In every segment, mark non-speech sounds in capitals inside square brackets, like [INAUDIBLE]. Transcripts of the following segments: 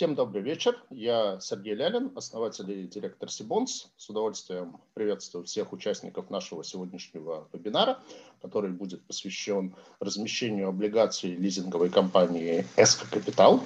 Всем добрый вечер. Я Сергей Лялин, основатель и директор Сибонс. С удовольствием приветствую всех участников нашего сегодняшнего вебинара, который будет посвящен размещению облигаций лизинговой компании «Эско Капитал».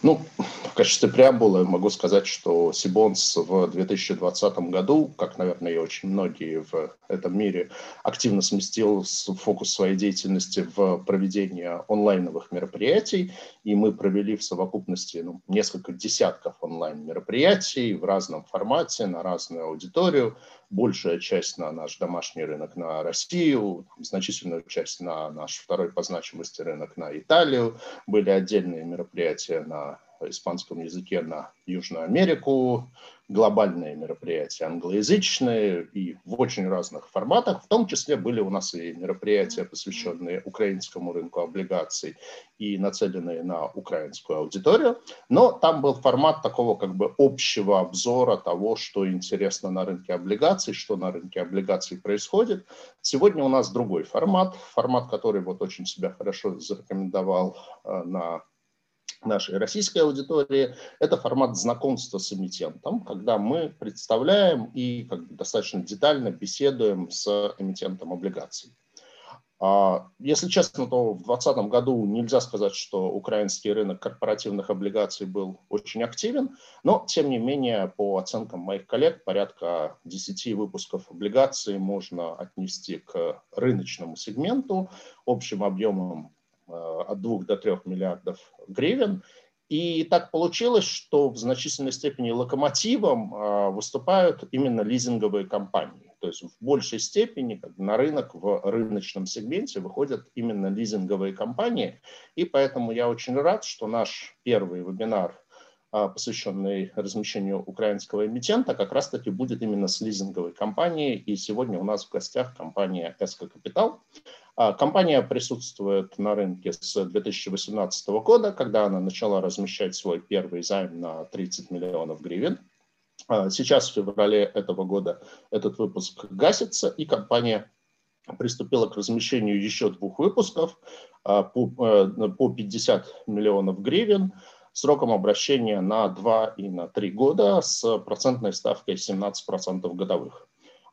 Ну, в качестве преамбулы могу сказать, что Сибонс в 2020 году, как, наверное, и очень многие в этом мире, активно сместил фокус своей деятельности в проведение онлайновых мероприятий, и мы провели в совокупности ну, несколько десятков онлайн-мероприятий в разном формате, на разную аудиторию, большая часть на наш домашний рынок на Россию, значительную часть на наш второй по значимости рынок на Италию, были отдельные мероприятия на испанском языке на Южную Америку, глобальные мероприятия англоязычные и в очень разных форматах. В том числе были у нас и мероприятия, посвященные украинскому рынку облигаций и нацеленные на украинскую аудиторию. Но там был формат такого как бы общего обзора того, что интересно на рынке облигаций, что на рынке облигаций происходит. Сегодня у нас другой формат, формат, который вот очень себя хорошо зарекомендовал э, на нашей российской аудитории, это формат знакомства с эмитентом, когда мы представляем и как бы, достаточно детально беседуем с эмитентом облигаций. А, если честно, то в 2020 году нельзя сказать, что украинский рынок корпоративных облигаций был очень активен, но, тем не менее, по оценкам моих коллег, порядка 10 выпусков облигаций можно отнести к рыночному сегменту общим объемом от 2 до 3 миллиардов гривен. И так получилось, что в значительной степени локомотивом э, выступают именно лизинговые компании. То есть в большей степени на рынок в рыночном сегменте выходят именно лизинговые компании. И поэтому я очень рад, что наш первый вебинар, э, посвященный размещению украинского эмитента, как раз-таки будет именно с лизинговой компанией. И сегодня у нас в гостях компания «Эско Капитал». А, компания присутствует на рынке с 2018 года, когда она начала размещать свой первый займ на 30 миллионов гривен. А, сейчас, в феврале этого года, этот выпуск гасится, и компания приступила к размещению еще двух выпусков а, по 50 миллионов гривен сроком обращения на 2 и на 3 года с процентной ставкой 17% годовых.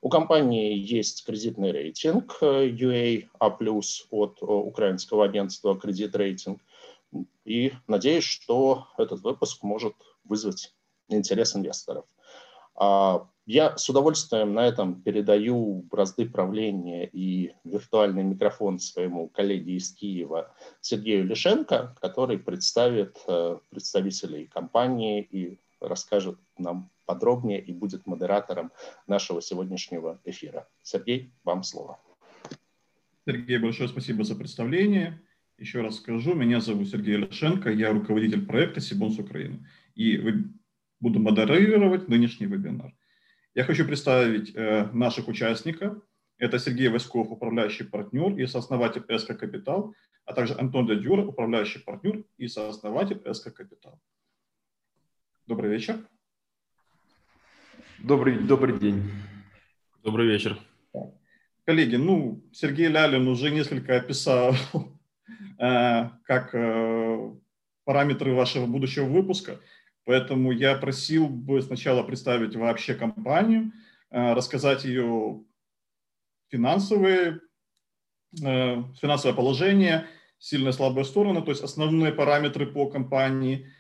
У компании есть кредитный рейтинг UA A+, от э, украинского агентства «Кредит Рейтинг». И надеюсь, что этот выпуск может вызвать интерес инвесторов. А, я с удовольствием на этом передаю бразды правления и виртуальный микрофон своему коллеге из Киева Сергею Лишенко, который представит э, представителей компании и расскажет нам подробнее и будет модератором нашего сегодняшнего эфира. Сергей, вам слово. Сергей, большое спасибо за представление. Еще раз скажу, меня зовут Сергей Ляшенко, я руководитель проекта Сибонс Украины. И буду модерировать нынешний вебинар. Я хочу представить э, наших участников. Это Сергей Васьков, управляющий партнер и сооснователь СК Капитал, а также Антон Дядюра, управляющий партнер и сооснователь СК Капитал. Добрый вечер. Добрый, добрый день. Добрый вечер. Коллеги, ну, Сергей Лялин уже несколько описал, [LAUGHS] э, как э, параметры вашего будущего выпуска, поэтому я просил бы сначала представить вообще компанию, э, рассказать ее финансовые, финансовое положение, сильные слабые стороны, то есть основные параметры по компании –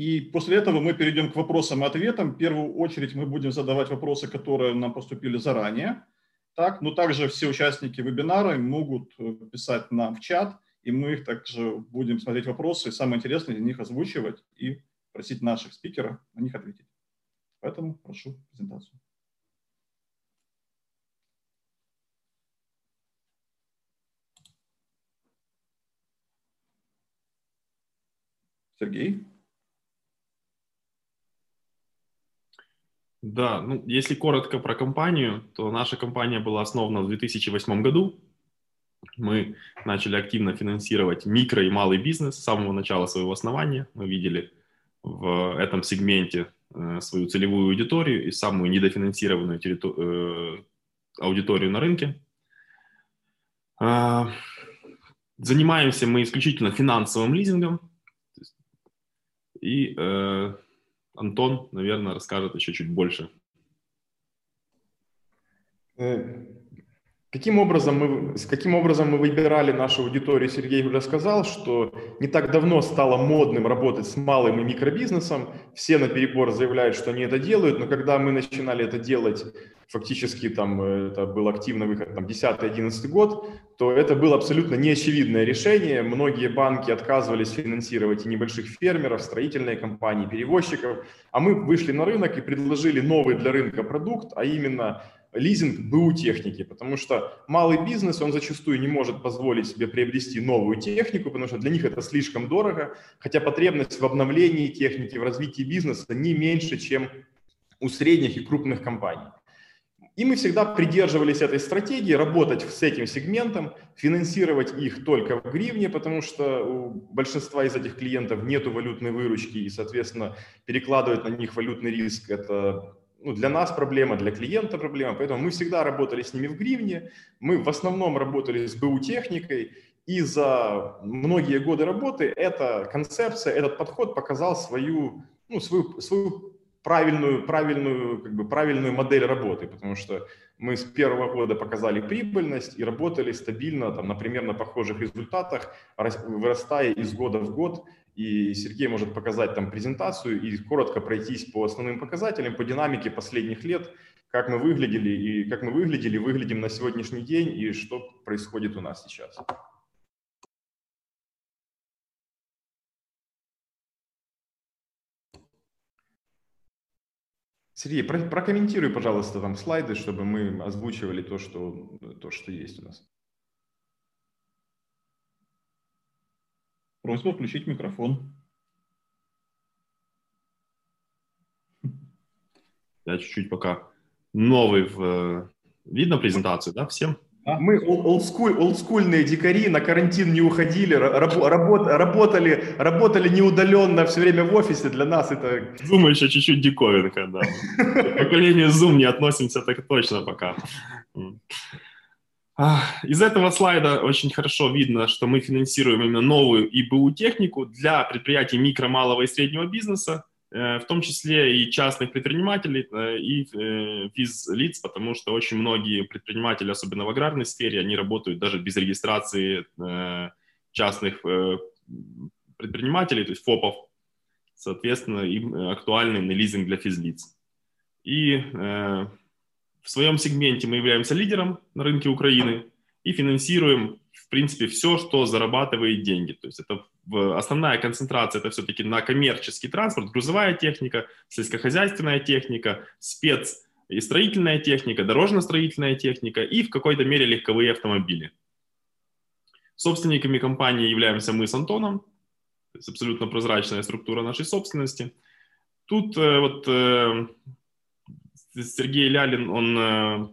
и после этого мы перейдем к вопросам и ответам. В первую очередь мы будем задавать вопросы, которые нам поступили заранее. Так, но также все участники вебинара могут э, писать нам в чат, и мы их также будем смотреть вопросы, и самое интересное из них озвучивать и просить наших спикеров на них ответить. Поэтому прошу презентацию. Сергей? Да, ну, если коротко про компанию, то наша компания была основана в 2008 году. Мы начали активно финансировать микро и малый бизнес с самого начала своего основания. Мы видели в этом сегменте э, свою целевую аудиторию и самую недофинансированную территу- э, аудиторию на рынке. Э, занимаемся мы исключительно финансовым лизингом, И э, Антон, наверное, расскажет еще чуть больше. Каким образом, мы, с каким образом мы выбирали нашу аудиторию, Сергей уже сказал, что не так давно стало модным работать с малым и микробизнесом. Все на перебор заявляют, что они это делают, но когда мы начинали это делать, фактически там э, это был активный выход, там 10-11 год, то это было абсолютно неочевидное решение. Многие банки отказывались финансировать и небольших фермеров, строительные компании, перевозчиков, а мы вышли на рынок и предложили новый для рынка продукт, а именно лизинг БУ техники, потому что малый бизнес, он зачастую не может позволить себе приобрести новую технику, потому что для них это слишком дорого, хотя потребность в обновлении техники, в развитии бизнеса не меньше, чем у средних и крупных компаний. И мы всегда придерживались этой стратегии, работать с этим сегментом, финансировать их только в гривне, потому что у большинства из этих клиентов нет валютной выручки, и, соответственно, перекладывать на них валютный риск – это ну, для нас проблема, для клиента проблема, поэтому мы всегда работали с ними в гривне, мы в основном работали с БУ техникой, и за многие годы работы эта концепция, этот подход показал свою, ну, свою, свою правильную, правильную, как бы правильную модель работы, потому что мы с первого года показали прибыльность и работали стабильно, там, например, на похожих результатах, вырастая из года в год. И Сергей может показать там презентацию и коротко пройтись по основным показателям, по динамике последних лет, как мы выглядели и как мы выглядели, выглядим на сегодняшний день и что происходит у нас сейчас. Сергей, про прокомментируй, пожалуйста, там слайды, чтобы мы озвучивали то, что, то, что есть у нас. Просьба включить микрофон. Я чуть-чуть пока новый в... Э, видно презентацию, да, всем? Мы олдскуль, олдскульные дикари, на карантин не уходили, раб, работ, работали, работали неудаленно все время в офисе. Для нас это... Zoom еще чуть-чуть диковинка, да. К поколению Zoom не относимся так точно пока. Из этого слайда очень хорошо видно, что мы финансируем именно новую ИБУ технику для предприятий микро, малого и среднего бизнеса, Э, в том числе и частных предпринимателей, э, и э, физлиц, потому что очень многие предприниматели, особенно в аграрной сфере, они работают даже без регистрации частных предпринимателей, то есть ФОПов, соответственно, им актуальный лизинг для физлиц. И в своем сегменте мы являемся лидером на рынке Украины и финансируем в принципе, все, что зарабатывает деньги. То есть это основная концентрация это все-таки на коммерческий транспорт, грузовая техника, сельскохозяйственная техника, спец и строительная техника, дорожно-строительная техника и в какой-то мере легковые автомобили. Собственниками компании являемся мы с Антоном, то абсолютно прозрачная структура нашей собственности. Тут э, вот э, Сергей Лялин, он э,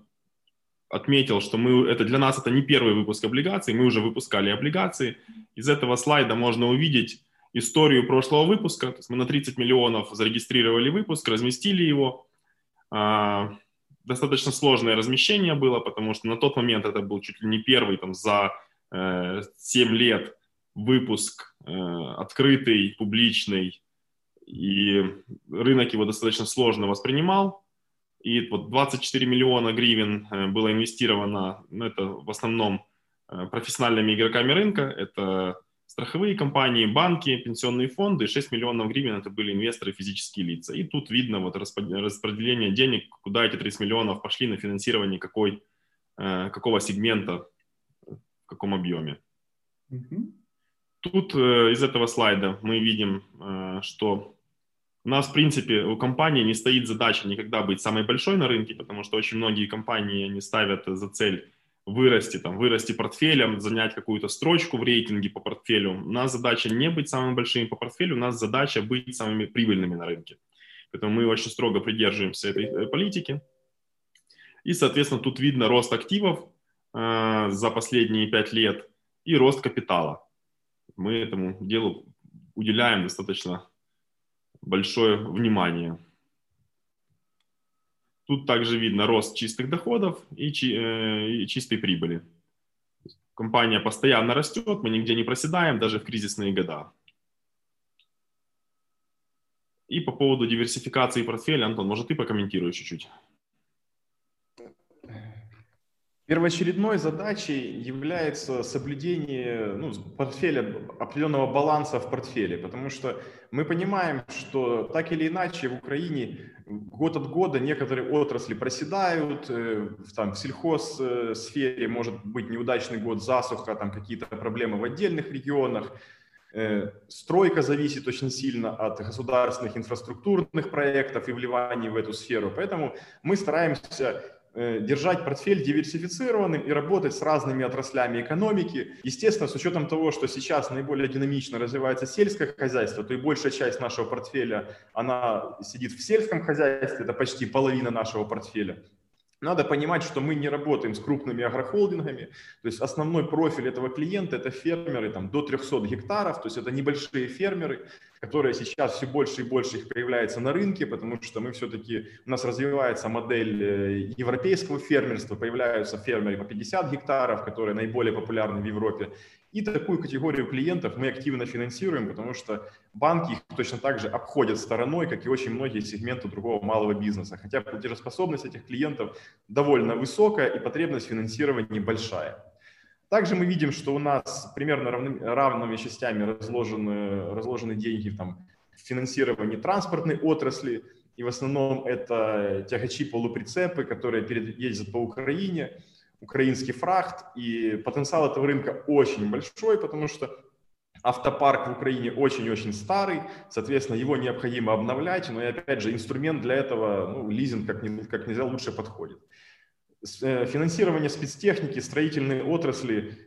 отметил, что мы, это для нас это не первый выпуск облигаций, мы уже выпускали облигации. Из этого слайда можно увидеть историю прошлого выпуска. То есть мы на 30 миллионов зарегистрировали выпуск, разместили его. А, достаточно сложное размещение было, потому что на тот момент это был чуть ли не первый там, за э, 7 лет выпуск э, открытый, публичный, и рынок его достаточно сложно воспринимал. И вот 24 миллиона гривен э, было инвестировано, ну, это в основном э, профессиональными игроками рынка, это страховые компании, банки, пенсионные фонды, 6 миллионов гривен это были инвесторы, физические лица. И тут видно вот распределение денег, куда эти 30 миллионов пошли на финансирование какой, э, какого сегмента, в каком объеме. Угу. Тут из этого слайда мы видим, что у нас, в принципе, у компании не стоит задача никогда быть самой большой на рынке, потому что очень многие компании не ставят за цель вырасти, там, вырасти портфелем, занять какую-то строчку в рейтинге по портфелю. У нас задача не быть самыми большими по портфелю, у нас задача быть самыми прибыльными на рынке. Поэтому мы очень строго придерживаемся этой э, политики. И, соответственно, тут видно рост активов э, за последние пять лет и рост капитала. Мы этому делу уделяем достаточно большое внимание. Тут также видно рост чистых доходов и, чи, э, и чистой прибыли. Компания постоянно растет, мы нигде не проседаем, даже в кризисные года. И по поводу диверсификации портфеля, Антон, может, ты прокомментируешь чуть-чуть? Первоочередной задачей является соблюдение ну, портфеля, определенного баланса в портфеле, потому что мы понимаем, что так или иначе в Украине год от года некоторые отрасли проседают, э, там, в сельхозсфере может быть неудачный год, засуха, там какие-то проблемы в отдельных регионах, э, Стройка зависит очень сильно от государственных инфраструктурных проектов и вливаний в эту сферу. Поэтому мы стараемся держать портфель диверсифицированным и работать с разными отраслями экономики. Естественно, с учетом того, что сейчас наиболее динамично развивается сельское хозяйство, то и большая часть нашего портфеля, она сидит в сельском хозяйстве, это почти половина нашего портфеля. Надо понимать, что мы не работаем с крупными агрохолдингами, то есть основной профиль этого клиента это фермеры там, до 300 гектаров, то есть это небольшие фермеры, которые сейчас все больше и больше их появляется на рынке, потому что мы все-таки, у нас развивается модель э, европейского фермерства, появляются фермеры по 50 гектаров, которые наиболее популярны в Европе, и такую категорию клиентов мы активно финансируем, потому что банки их точно так же обходят стороной, как и очень многие сегменты другого малого бизнеса. Хотя платежеспособность этих клиентов довольно высокая и потребность финансирования большая. Также мы видим, что у нас примерно равными, равными частями разложены, разложены деньги там, в финансировании транспортной отрасли, и в основном это тягачи полуприцепы, которые ездят по Украине, украинский фрахт, и потенциал этого рынка очень большой, потому что автопарк в Украине очень-очень старый, соответственно, его необходимо обновлять, но и опять же инструмент для этого, ну, лизинг как, как нельзя лучше подходит. Э, финансирование спецтехники, строительной отрасли,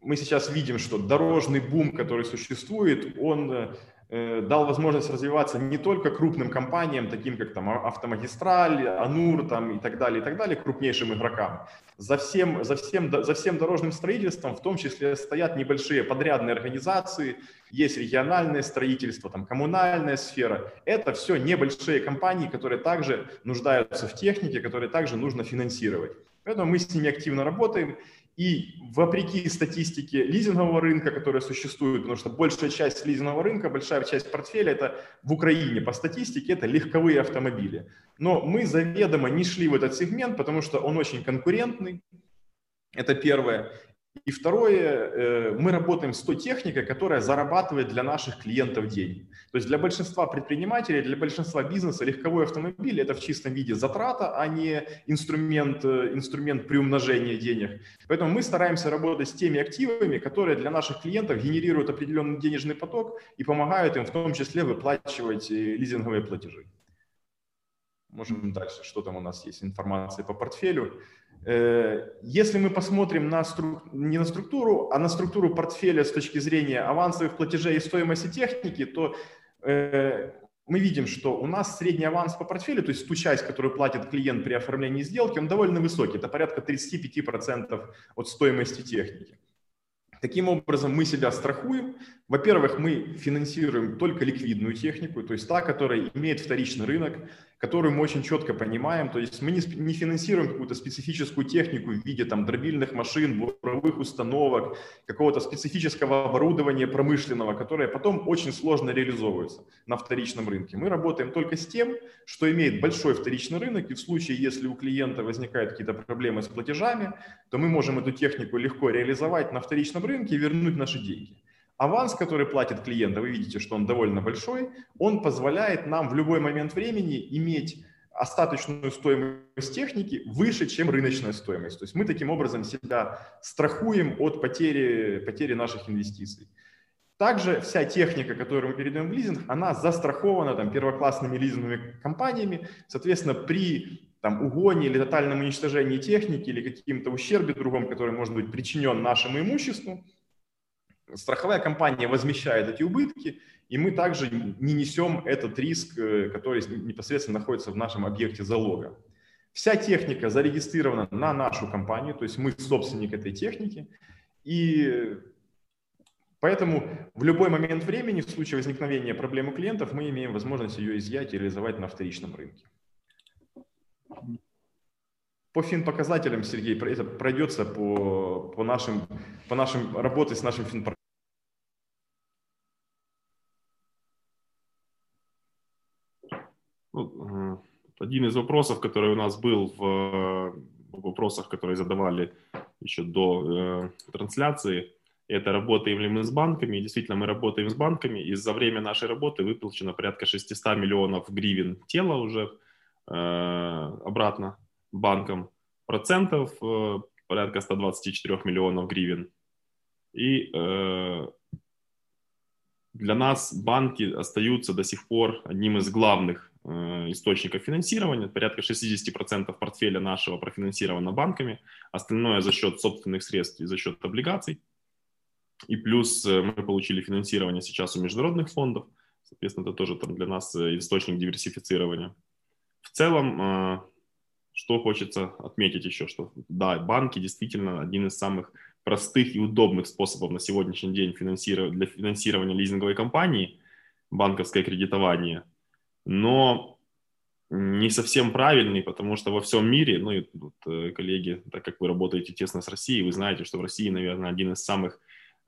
мы сейчас видим, что дорожный бум, который существует, он Э, дал возможность развиваться не только крупным компаниям, таким как там Автомагистраль, Анур там, и так далее, и так далее, крупнейшим игрокам. За всем, за, всем, за всем дорожным строительством в том числе стоят небольшие подрядные организации, есть региональное строительство, там, коммунальная сфера. Это все небольшие компании, которые также нуждаются в технике, которые также нужно финансировать. Поэтому мы с ними активно работаем. И вопреки статистике лизингового рынка, которая существует, потому что большая часть лизингового рынка, большая часть портфеля это в Украине по статистике, это легковые автомобили. Но мы заведомо не шли в этот сегмент, потому что он очень конкурентный, это первое. И второе, э, мы работаем с той техникой, которая зарабатывает для наших клиентов деньги. То есть для большинства предпринимателей, для большинства бизнеса легковой автомобиль – это в чистом виде затрата, а не инструмент, э, инструмент приумножения денег. Поэтому мы стараемся работать с теми активами, которые для наших клиентов генерируют определенный денежный поток и помогают им в том числе выплачивать э, лизинговые платежи. Можем дальше, что там у нас есть, информация по портфелю. Э, если мы посмотрим на стру... не на структуру, а на структуру портфеля с точки зрения авансовых платежей и стоимости техники, то э, мы видим, что у нас средний аванс по портфелю, то есть ту часть, которую платит клиент при оформлении сделки, он довольно высокий, это порядка 35% от стоимости техники. Таким образом, мы себя страхуем. Во-первых, мы финансируем только ликвидную технику, то есть та, которая имеет вторичный рынок, которую мы очень четко понимаем. То есть мы не, не финансируем какую-то специфическую технику в виде там, дробильных машин, буровых установок, какого-то специфического оборудования промышленного, которое потом очень сложно реализовывается на вторичном рынке. Мы работаем только с тем, что имеет большой вторичный рынок, и в случае, если у клиента возникают какие-то проблемы с платежами, то мы можем эту технику легко реализовать на вторичном рынке и вернуть наши деньги. Аванс, который платит клиент, вы видите, что он довольно большой, он позволяет нам в любой момент времени иметь остаточную стоимость техники выше, чем рыночная стоимость. То есть мы таким образом себя страхуем от потери, потери наших инвестиций. Также вся техника, которую мы передаем в лизинг, она застрахована там, первоклассными лизинговыми компаниями. Соответственно, при там, угоне или тотальном уничтожении техники или каким-то ущербе другом, который может быть причинен нашему имуществу, страховая компания возмещает эти убытки, и мы также не несем этот риск, э, который непосредственно находится в нашем объекте залога. Вся техника зарегистрирована на нашу компанию, то есть мы собственник этой техники, и поэтому в любой момент времени, в случае возникновения проблемы клиентов, мы имеем возможность ее изъять и реализовать на вторичном рынке. По финпоказателям, Сергей, это пройдется по, по, нашим, по нашим работе с нашим финпоказателем. Ну, один из вопросов, который у нас был в вопросах, которые задавали еще до э, трансляции, это работаем ли мы с банками. И действительно, мы работаем с банками, и за время нашей работы выплачено порядка 600 миллионов гривен тела уже э, обратно банкам. Процентов э, порядка 124 миллионов гривен. И э, для нас банки остаются до сих пор одним из главных э, источников финансирования. Порядка 60% портфеля нашего профинансировано банками, остальное за счет собственных средств и за счет облигаций. И плюс э, мы получили финансирование сейчас у международных фондов. Соответственно, это тоже там для нас э, источник диверсифицирования. В целом, что хочется отметить еще, что да, банки действительно один из самых простых и удобных способов на сегодняшний день финансировать, для финансирования лизинговой компании, банковское кредитование, но не совсем правильный, потому что во всем мире, ну и вот, коллеги, так как вы работаете тесно с Россией, вы знаете, что в России, наверное, один из самых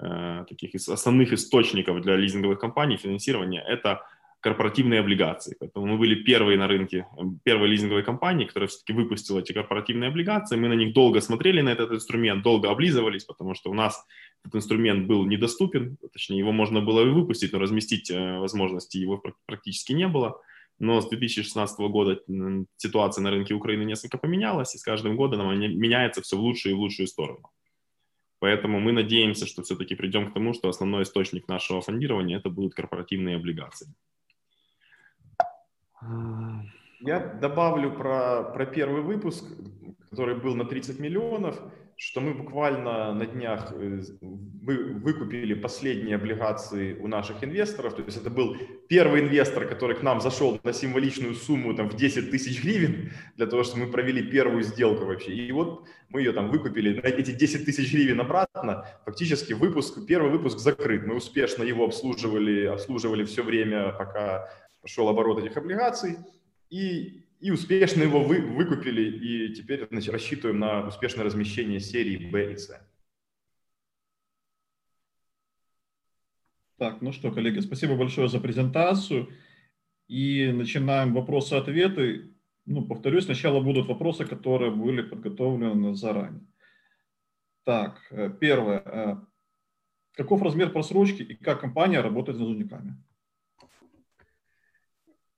Э, таких основных источников для лизинговых компаний финансирования – это корпоративные облигации. Поэтому мы были первые на рынке, первой лизинговой компании, которая все-таки выпустила эти корпоративные облигации. Мы на них долго смотрели, на этот инструмент, долго облизывались, потому что у нас этот инструмент был недоступен, точнее, его можно было и выпустить, но разместить э, возможности его практически не было. Но с 2016 года ситуация на рынке Украины несколько поменялась, и с каждым годом она меняется все в лучшую и в лучшую сторону. Поэтому мы надеемся, что все-таки придем к тому, что основной источник нашего фондирования это будут корпоративные облигации. Я добавлю про, про первый выпуск, который был на 30 миллионов что мы буквально на днях э, вы, выкупили последние облигации у наших инвесторов. То есть это был первый инвестор, который к нам зашел на символичную сумму там, в 10 тысяч гривен, для того, чтобы мы провели первую сделку вообще. И вот мы ее там выкупили на эти 10 тысяч гривен обратно. Фактически выпуск, первый выпуск закрыт. Мы успешно его обслуживали, обслуживали все время, пока шел оборот этих облигаций. И и успешно его вы, выкупили, и теперь значит, рассчитываем на успешное размещение серии B и C. Так, ну что, коллеги, спасибо большое за презентацию. И начинаем вопросы-ответы. Ну, повторюсь, сначала будут вопросы, которые были подготовлены заранее. Так, э, первое. Э, каков размер просрочки и как компания работает с должниками?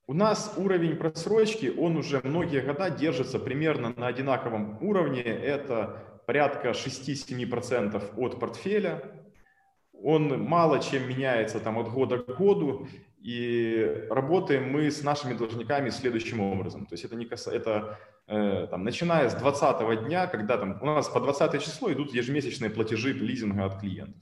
У нас уровень просрочки, он уже многие года держится примерно на одинаковом уровне. Это порядка 6-7% от портфеля. Он мало чем меняется там, от года к году. И работаем мы с нашими должниками следующим образом. То есть это, не кас... это э, там, начиная с 20 дня, когда там, у нас по 20 число идут ежемесячные платежи лизинга от клиентов.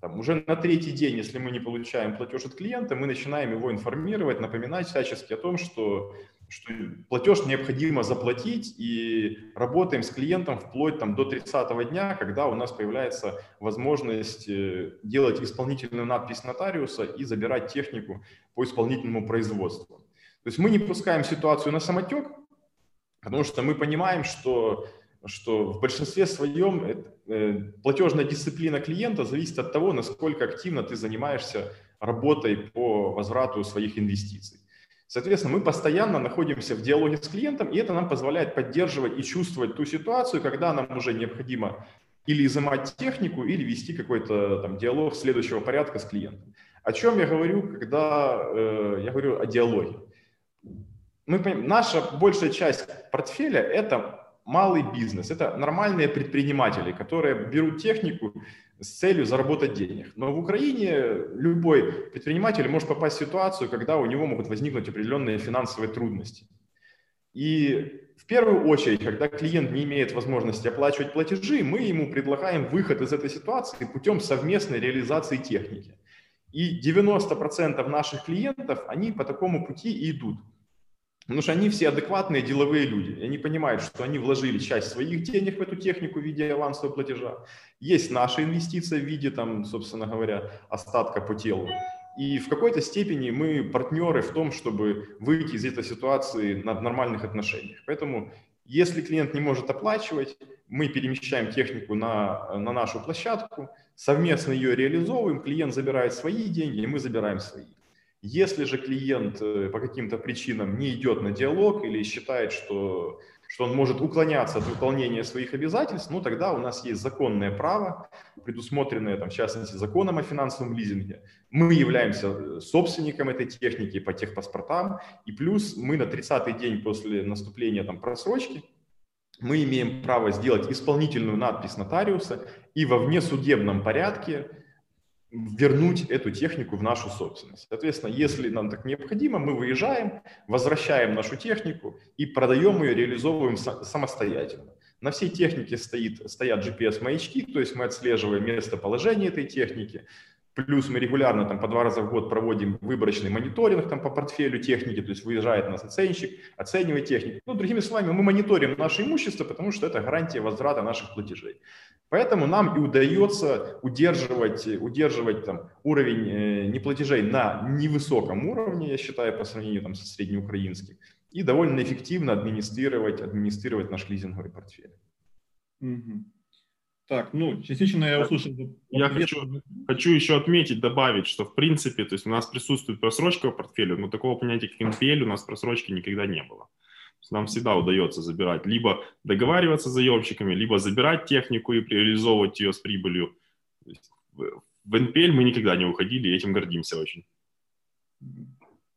Там, уже на третий день, если мы не получаем платеж от клиента, мы начинаем его информировать, напоминать всячески о том, что, что платеж необходимо заплатить, и работаем с клиентом вплоть там, до 30 дня, когда у нас появляется возможность э, делать исполнительную надпись нотариуса и забирать технику по исполнительному производству. То есть мы не пускаем ситуацию на самотек, потому что мы понимаем, что что в большинстве своем э, платежная дисциплина клиента зависит от того, насколько активно ты занимаешься работой по возврату своих инвестиций. Соответственно, мы постоянно находимся в диалоге с клиентом, и это нам позволяет поддерживать и чувствовать ту ситуацию, когда нам уже необходимо или изымать технику, или вести какой-то там диалог следующего порядка с клиентом. О чем я говорю, когда э, я говорю о диалоге? Мы, наша большая часть портфеля – это малый бизнес, это нормальные предприниматели, которые берут технику с целью заработать денег. Но в Украине любой предприниматель может попасть в ситуацию, когда у него могут возникнуть определенные финансовые трудности. И в первую очередь, когда клиент не имеет возможности оплачивать платежи, мы ему предлагаем выход из этой ситуации путем совместной реализации техники. И 90% наших клиентов, они по такому пути и идут. Потому что они все адекватные деловые люди. И они понимают, что они вложили часть своих денег в эту технику в виде авансового платежа. Есть наша инвестиция в виде, там, собственно говоря, остатка по телу. И в какой-то степени мы партнеры в том, чтобы выйти из этой ситуации на нормальных отношениях. Поэтому, если клиент не может оплачивать, мы перемещаем технику на, на нашу площадку, совместно ее реализовываем, клиент забирает свои деньги, и мы забираем свои. Если же клиент э, по каким-то причинам не идет на диалог или считает, что, что он может уклоняться от выполнения своих обязательств, ну тогда у нас есть законное право, предусмотренное, там, в частности, законом о финансовом лизинге. Мы являемся э, собственником этой техники по техпаспортам, и плюс мы на 30-й день после наступления там, просрочки мы имеем право сделать исполнительную надпись нотариуса и во внесудебном порядке вернуть эту технику в нашу собственность. Соответственно, если нам так необходимо, мы выезжаем, возвращаем нашу технику и продаем ее, реализовываем самостоятельно. На всей технике стоит, стоят GPS-маячки, то есть мы отслеживаем местоположение этой техники, Плюс мы регулярно там по два раза в год проводим выборочный мониторинг там по портфелю техники, то есть выезжает нас оценщик, оценивает технику. Ну, другими словами, мы мониторим наше имущество, потому что это гарантия возврата наших платежей. Поэтому нам и удается удерживать, удерживать там, уровень э, неплатежей на невысоком уровне, я считаю, по сравнению там, со среднеукраинским, и довольно эффективно администрировать, администрировать наш лизинговый портфель. Угу. Так, ну, частично я услышал. Я хочу, хочу еще отметить, добавить, что в принципе, то есть у нас присутствует просрочка в портфеле, но такого понятия, как NPL, у нас просрочки никогда не было. Нам всегда удается забирать, либо договариваться с заемщиками, либо забирать технику и реализовывать ее с прибылью. В NPL мы никогда не уходили, и этим гордимся очень.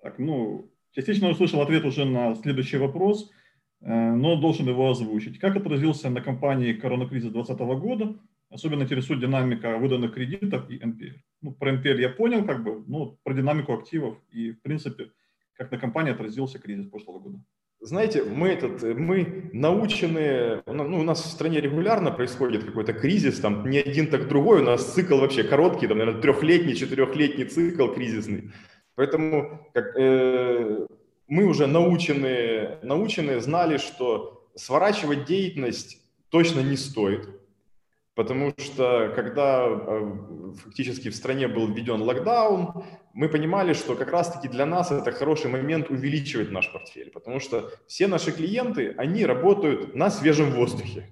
Так, ну, частично услышал ответ уже на следующий вопрос – но должен его озвучить. Как отразился на компании коронакризис 2020 года? Особенно интересует динамика выданных кредитов и NPL. Ну, про NPL я понял, как бы, ну, про динамику активов и, в принципе, как на компании отразился кризис прошлого года. Знаете, мы, этот, мы научены, ну, ну, у нас в стране регулярно происходит какой-то кризис, там не один, так другой, у нас цикл вообще короткий, там, наверное, трехлетний, четырехлетний цикл кризисный. Поэтому как, э, мы уже научены, научены, знали, что сворачивать деятельность точно не стоит, потому что когда э, фактически в стране был введен локдаун, мы понимали, что как раз-таки для нас это хороший момент увеличивать наш портфель, потому что все наши клиенты, они работают на свежем воздухе.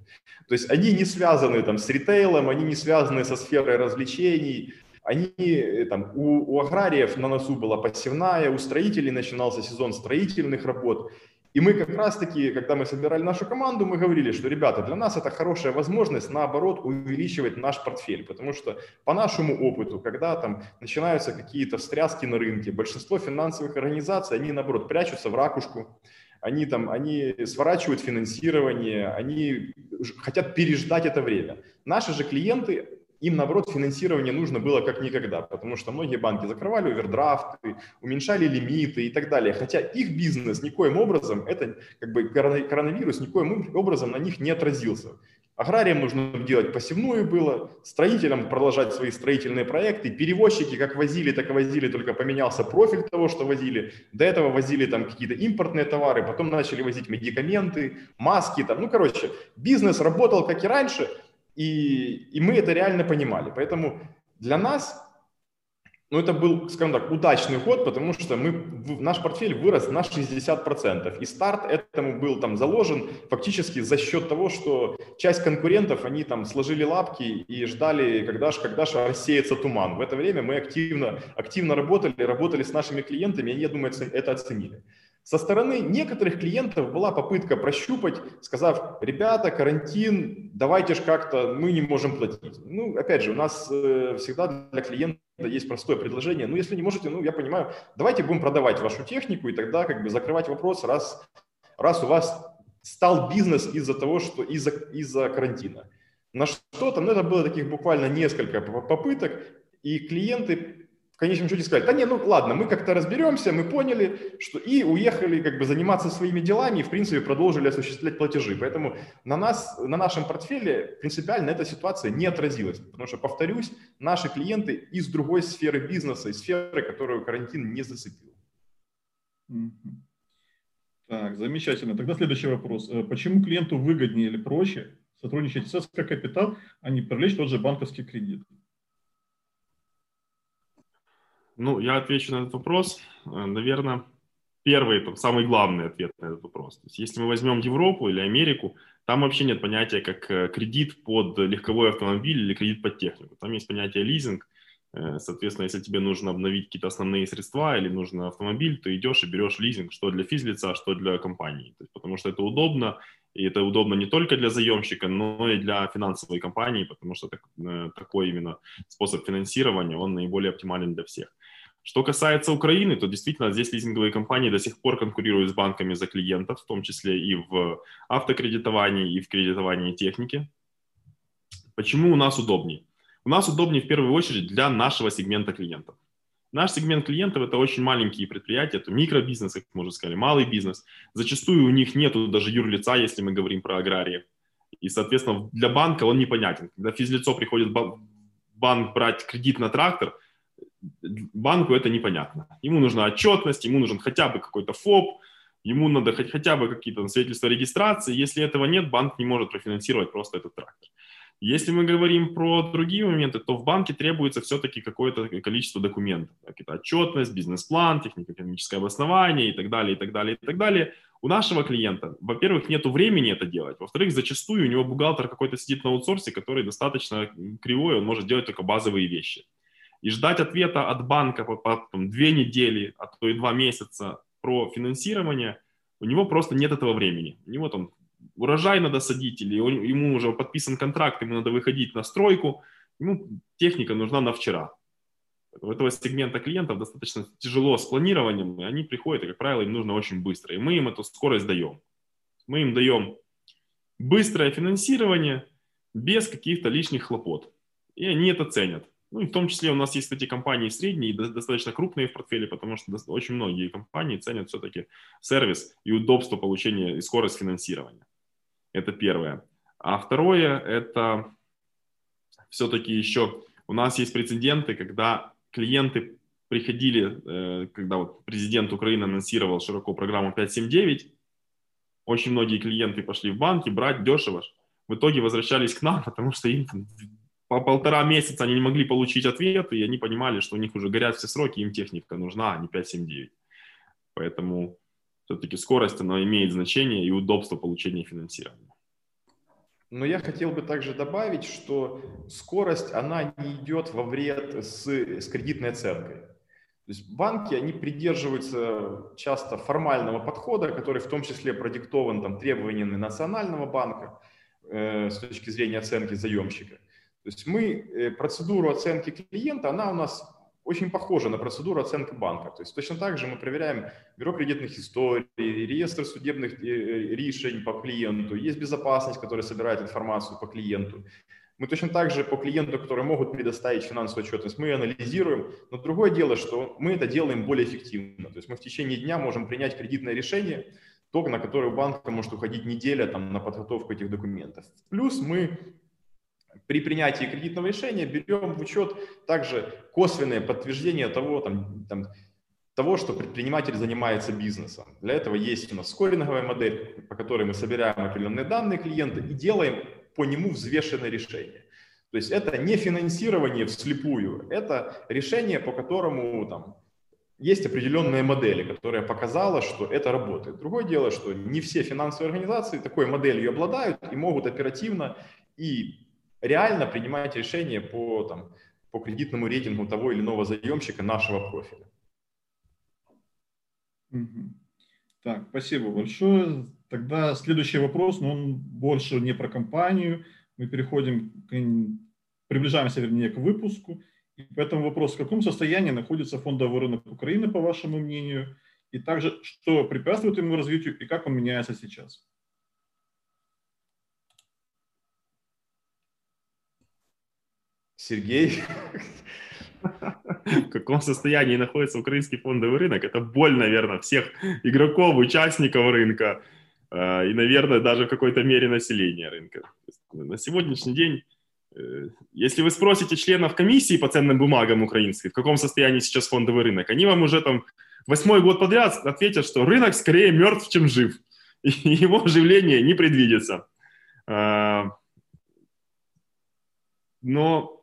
То есть они не связаны там с ритейлом, они не связаны со сферой развлечений, они, э, там, у, у аграриев на носу была посевная, у строителей начинался сезон строительных работ. И мы как раз-таки, когда мы собирали нашу команду, мы говорили, что, ребята, для нас это хорошая возможность, наоборот, увеличивать наш портфель, потому что по нашему опыту, когда там начинаются какие-то встряски на рынке, большинство финансовых организаций, они, наоборот, прячутся в ракушку, они там, они сворачивают финансирование, они хотят переждать это время. Наши же клиенты, им, наоборот, финансирование нужно было как никогда, потому что многие банки закрывали овердрафты, уменьшали лимиты и так далее. Хотя их бизнес никоим образом, это как бы коронавирус никоим образом на них не отразился. Аграриям нужно делать посевную было, строителям продолжать свои строительные проекты, перевозчики как возили, так и возили, только поменялся профиль того, что возили. До этого возили там какие-то импортные товары, потом начали возить медикаменты, маски, там, ну, короче, бизнес работал как и раньше, и, и мы это реально понимали. Поэтому для нас, ну, это был, скажем так, удачный ход, потому что мы, наш портфель вырос на 60%. И старт этому был там заложен фактически за счет того, что часть конкурентов, они там сложили лапки и ждали, когда же когда же рассеется туман. В это время мы активно, активно работали, работали с нашими клиентами, и они, я думаю, это оценили. Со стороны некоторых клиентов была попытка прощупать, сказав, ребята, карантин, давайте же как-то, мы не можем платить. Ну, опять же, у нас э, всегда для клиента есть простое предложение. Ну, если не можете, ну, я понимаю, давайте будем продавать вашу технику и тогда как бы закрывать вопрос, раз, раз у вас стал бизнес из-за того, что из-за из карантина. На что там, ну, это было таких буквально несколько попыток, и клиенты конечном счете сказать, да не, ну ладно, мы как-то разберемся, мы поняли, что и уехали как бы заниматься своими делами и, в принципе, продолжили осуществлять платежи. Поэтому на нас, на нашем портфеле принципиально эта ситуация не отразилась, потому что, повторюсь, наши клиенты из другой сферы бизнеса, из сферы, которую карантин не зацепил. Так, замечательно. Тогда следующий вопрос. Э, почему клиенту выгоднее или проще сотрудничать с СК Капитал, а не привлечь тот же банковский кредит? Ну, я отвечу на этот вопрос. Э, наверное, первый, там, самый главный ответ на этот вопрос. То есть, если мы возьмем Европу или Америку, там вообще нет понятия как э, кредит под легковой автомобиль или кредит под технику. Там есть понятие лизинг, Э, соответственно, если тебе нужно обновить какие-то основные средства или нужно автомобиль, ты идешь и берешь лизинг, что для физлица, что для компании. То есть, потому что это удобно, и это удобно не только для заемщика, но и для финансовой компании, потому что так, такой именно способ финансирования, он наиболее оптимален для всех. Что касается Украины, то действительно здесь лизинговые компании до сих пор конкурируют с банками за клиентов, в том числе и в автокредитовании, и в кредитовании техники. Почему у нас удобнее? У нас удобнее в первую очередь для нашего сегмента клиентов. Наш сегмент клиентов – это очень маленькие предприятия, это микробизнес, как мы уже сказали, малый бизнес. Зачастую у них нет даже юрлица, если мы говорим про аграрии. И, соответственно, для банка он непонятен. Когда физлицо приходит в банк брать кредит на трактор, банку это непонятно. Ему нужна отчетность, ему нужен хотя бы какой-то ФОП, ему надо хоть, хотя бы какие-то свидетельства регистрации. Если этого нет, банк не может профинансировать просто этот трактор. Если мы говорим про другие моменты, то в банке требуется все-таки какое-то количество документов. Это отчетность, бизнес-план, технико-экономическое обоснование и так далее, и так далее, и так далее. У нашего клиента, во-первых, нет времени это делать. Во-вторых, зачастую у него бухгалтер какой-то сидит на аутсорсе, который достаточно кривой, он может делать только базовые вещи. И ждать ответа от банка по, по там, две недели, а то и два месяца про финансирование, у него просто нет этого времени. У него там урожай надо садить, или ему уже подписан контракт, ему надо выходить на стройку, ему техника нужна на вчера. У этого сегмента клиентов достаточно тяжело с планированием, и они приходят, и, как правило, им нужно очень быстро. И мы им эту скорость даем. Мы им даем быстрое финансирование без каких-то лишних хлопот. И они это ценят. Ну и в том числе у нас есть эти компании средние, достаточно крупные в портфеле, потому что очень многие компании ценят все-таки сервис и удобство получения и скорость финансирования. Это первое. А второе, это все-таки еще у нас есть прецеденты, когда клиенты приходили, э, когда вот президент Украины анонсировал широко программу 579, очень многие клиенты пошли в банки брать дешево. В итоге возвращались к нам, [LAUGHS] потому что им по полтора месяца они не могли получить ответ, и они понимали, что у них уже горят все сроки, им техника нужна, а не 579. Поэтому все-таки скорость, она имеет значение и удобство получения финансирования. Но я хотел бы также добавить, что скорость, она не идет во вред с, с кредитной оценкой. То есть банки, они придерживаются часто формального подхода, который в том числе продиктован там, требованиями Национального банка э, с точки зрения оценки заемщика. То есть мы э, процедуру оценки клиента, она у нас очень похожа на процедуру оценки банка. То есть точно так же мы проверяем бюро кредитных историй, реестр судебных э, э, решений по клиенту, есть безопасность, которая собирает информацию по клиенту. Мы точно так же по клиенту, которые могут предоставить финансовую отчетность, мы анализируем. Но другое дело, что мы это делаем более эффективно. То есть мы в течение дня можем принять кредитное решение, то, на которое у банка может уходить неделя там, на подготовку этих документов. Плюс мы при принятии кредитного решения берем в учет также косвенное подтверждение того, там, там, того, что предприниматель занимается бизнесом. Для этого есть у нас скоринговая модель, по которой мы собираем определенные данные клиента и делаем по нему взвешенное решение. То есть это не финансирование вслепую, это решение, по которому там, есть определенные модели, которая показала, что это работает. Другое дело, что не все финансовые организации такой моделью обладают и могут оперативно и реально принимать решения по, там, по кредитному рейтингу того или иного заемщика нашего профиля. Так, спасибо большое. Тогда следующий вопрос, но он больше не про компанию. Мы переходим, к, приближаемся, вернее, к выпуску. И поэтому вопрос, в каком состоянии находится фондовый рынок Украины, по вашему мнению, и также, что препятствует ему развитию и как он меняется сейчас? Сергей? [LAUGHS] В каком состоянии находится украинский фондовый рынок? Это боль, наверное, всех игроков, участников рынка э, и, наверное, даже в какой-то мере населения рынка. На сегодняшний день, э, если вы спросите членов комиссии по ценным бумагам украинской, в каком состоянии сейчас фондовый рынок, они вам уже там восьмой год подряд ответят, что рынок скорее мертв, чем жив. [LAUGHS] И его оживление не предвидится. Э, но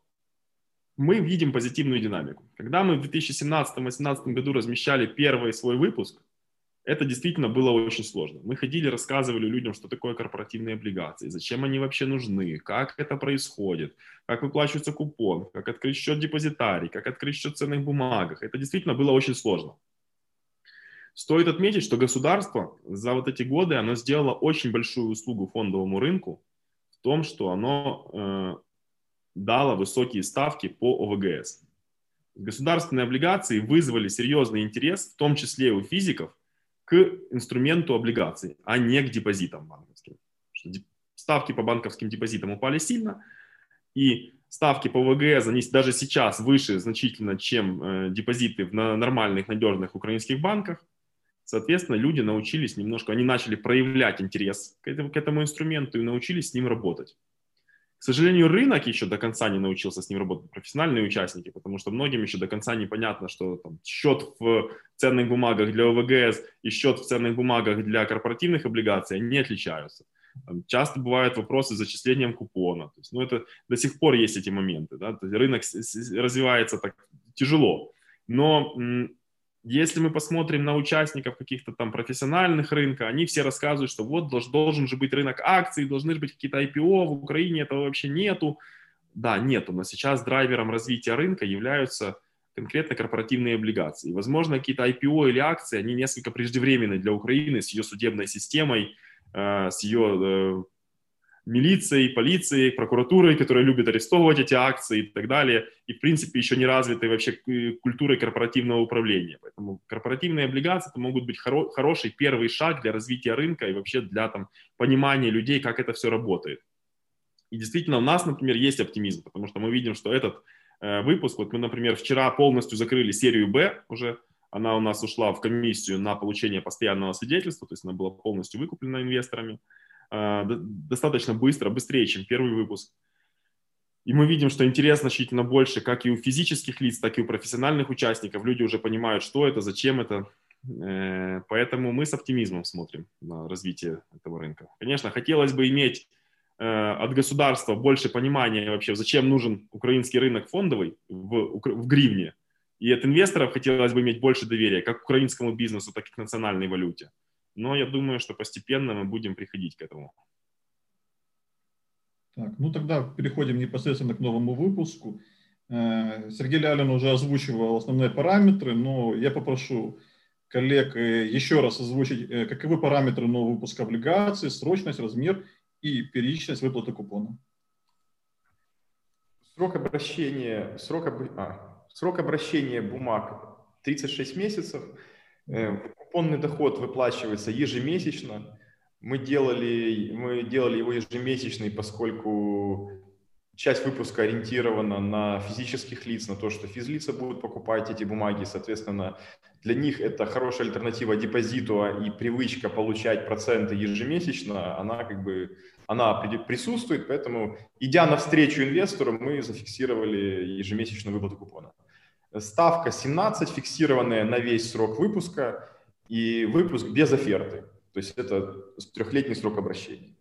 мы видим позитивную динамику. Когда мы в 2017-2018 году размещали первый свой выпуск, это действительно было очень сложно. Мы ходили, рассказывали людям, что такое корпоративные облигации, зачем они вообще нужны, как это происходит, как выплачивается купон, как открыть счет депозитарий, как открыть счет в ценных бумагах. Это действительно было очень сложно. Стоит отметить, что государство за вот эти годы оно сделало очень большую услугу фондовому рынку в том, что оно дало высокие ставки по ОВГС. Государственные облигации вызвали серьезный интерес, в том числе у физиков, к инструменту облигаций, а не к депозитам банковским. Ставки по банковским депозитам упали сильно, и ставки по ВГС, они даже сейчас выше значительно, чем э, депозиты в нормальных, надежных украинских банках. Соответственно, люди научились немножко, они начали проявлять интерес к этому инструменту и научились с ним работать. К сожалению, рынок еще до конца не научился с ним работать, профессиональные участники, потому что многим еще до конца непонятно, что там, счет в ценных бумагах для ОВГС и счет в ценных бумагах для корпоративных облигаций не отличаются. Там часто бывают вопросы с зачислением купона. То есть, ну, это до сих пор есть эти моменты. Да? То есть рынок развивается так тяжело. Но если мы посмотрим на участников каких-то там профессиональных рынка, они все рассказывают, что вот должен же быть рынок акций, должны же быть какие-то IPO, в Украине этого вообще нету. Да, нету, но сейчас драйвером развития рынка являются конкретно корпоративные облигации. Возможно, какие-то IPO или акции, они несколько преждевременны для Украины с ее судебной системой, э, с ее милицией, полицией, прокуратурой, которые любят арестовывать эти акции и так далее, и, в принципе, еще не развитой вообще культурой корпоративного управления. Поэтому корпоративные облигации это могут быть хоро- хороший первый шаг для развития рынка и вообще для там, понимания людей, как это все работает. И действительно, у нас, например, есть оптимизм, потому что мы видим, что этот э, выпуск, вот мы, например, вчера полностью закрыли серию «Б» уже, она у нас ушла в комиссию на получение постоянного свидетельства, то есть она была полностью выкуплена инвесторами. А, достаточно быстро, быстрее, чем первый выпуск. И мы видим, что интерес значительно больше как и у физических лиц, так и у профессиональных участников. Люди уже понимают, что это, зачем это. Э, поэтому мы с оптимизмом смотрим на развитие этого рынка. Конечно, хотелось бы иметь э, от государства больше понимания вообще, зачем нужен украинский рынок фондовый в, в гривне. И от инвесторов хотелось бы иметь больше доверия как к украинскому бизнесу, так и к национальной валюте но я думаю, что постепенно мы будем приходить к этому. Так, ну тогда переходим непосредственно к новому выпуску. Э, Сергей Лялин уже озвучивал основные параметры, но я попрошу коллег э, еще раз озвучить, э, каковы параметры нового выпуска облигаций, срочность, размер и периодичность выплаты купона. Срок обращения, срок, об... а, срок обращения бумаг 36 месяцев. Купонный доход выплачивается ежемесячно. Мы делали, мы делали его ежемесячный, поскольку часть выпуска ориентирована на физических лиц, на то, что физлица будут покупать эти бумаги, соответственно, для них это хорошая альтернатива депозиту, а и привычка получать проценты ежемесячно, она как бы она присутствует, поэтому, идя навстречу инвестору, мы зафиксировали ежемесячную выплату купона. Ставка 17, фиксированная на весь срок выпуска, и выпуск без оферты. То есть это трехлетний срок обращения.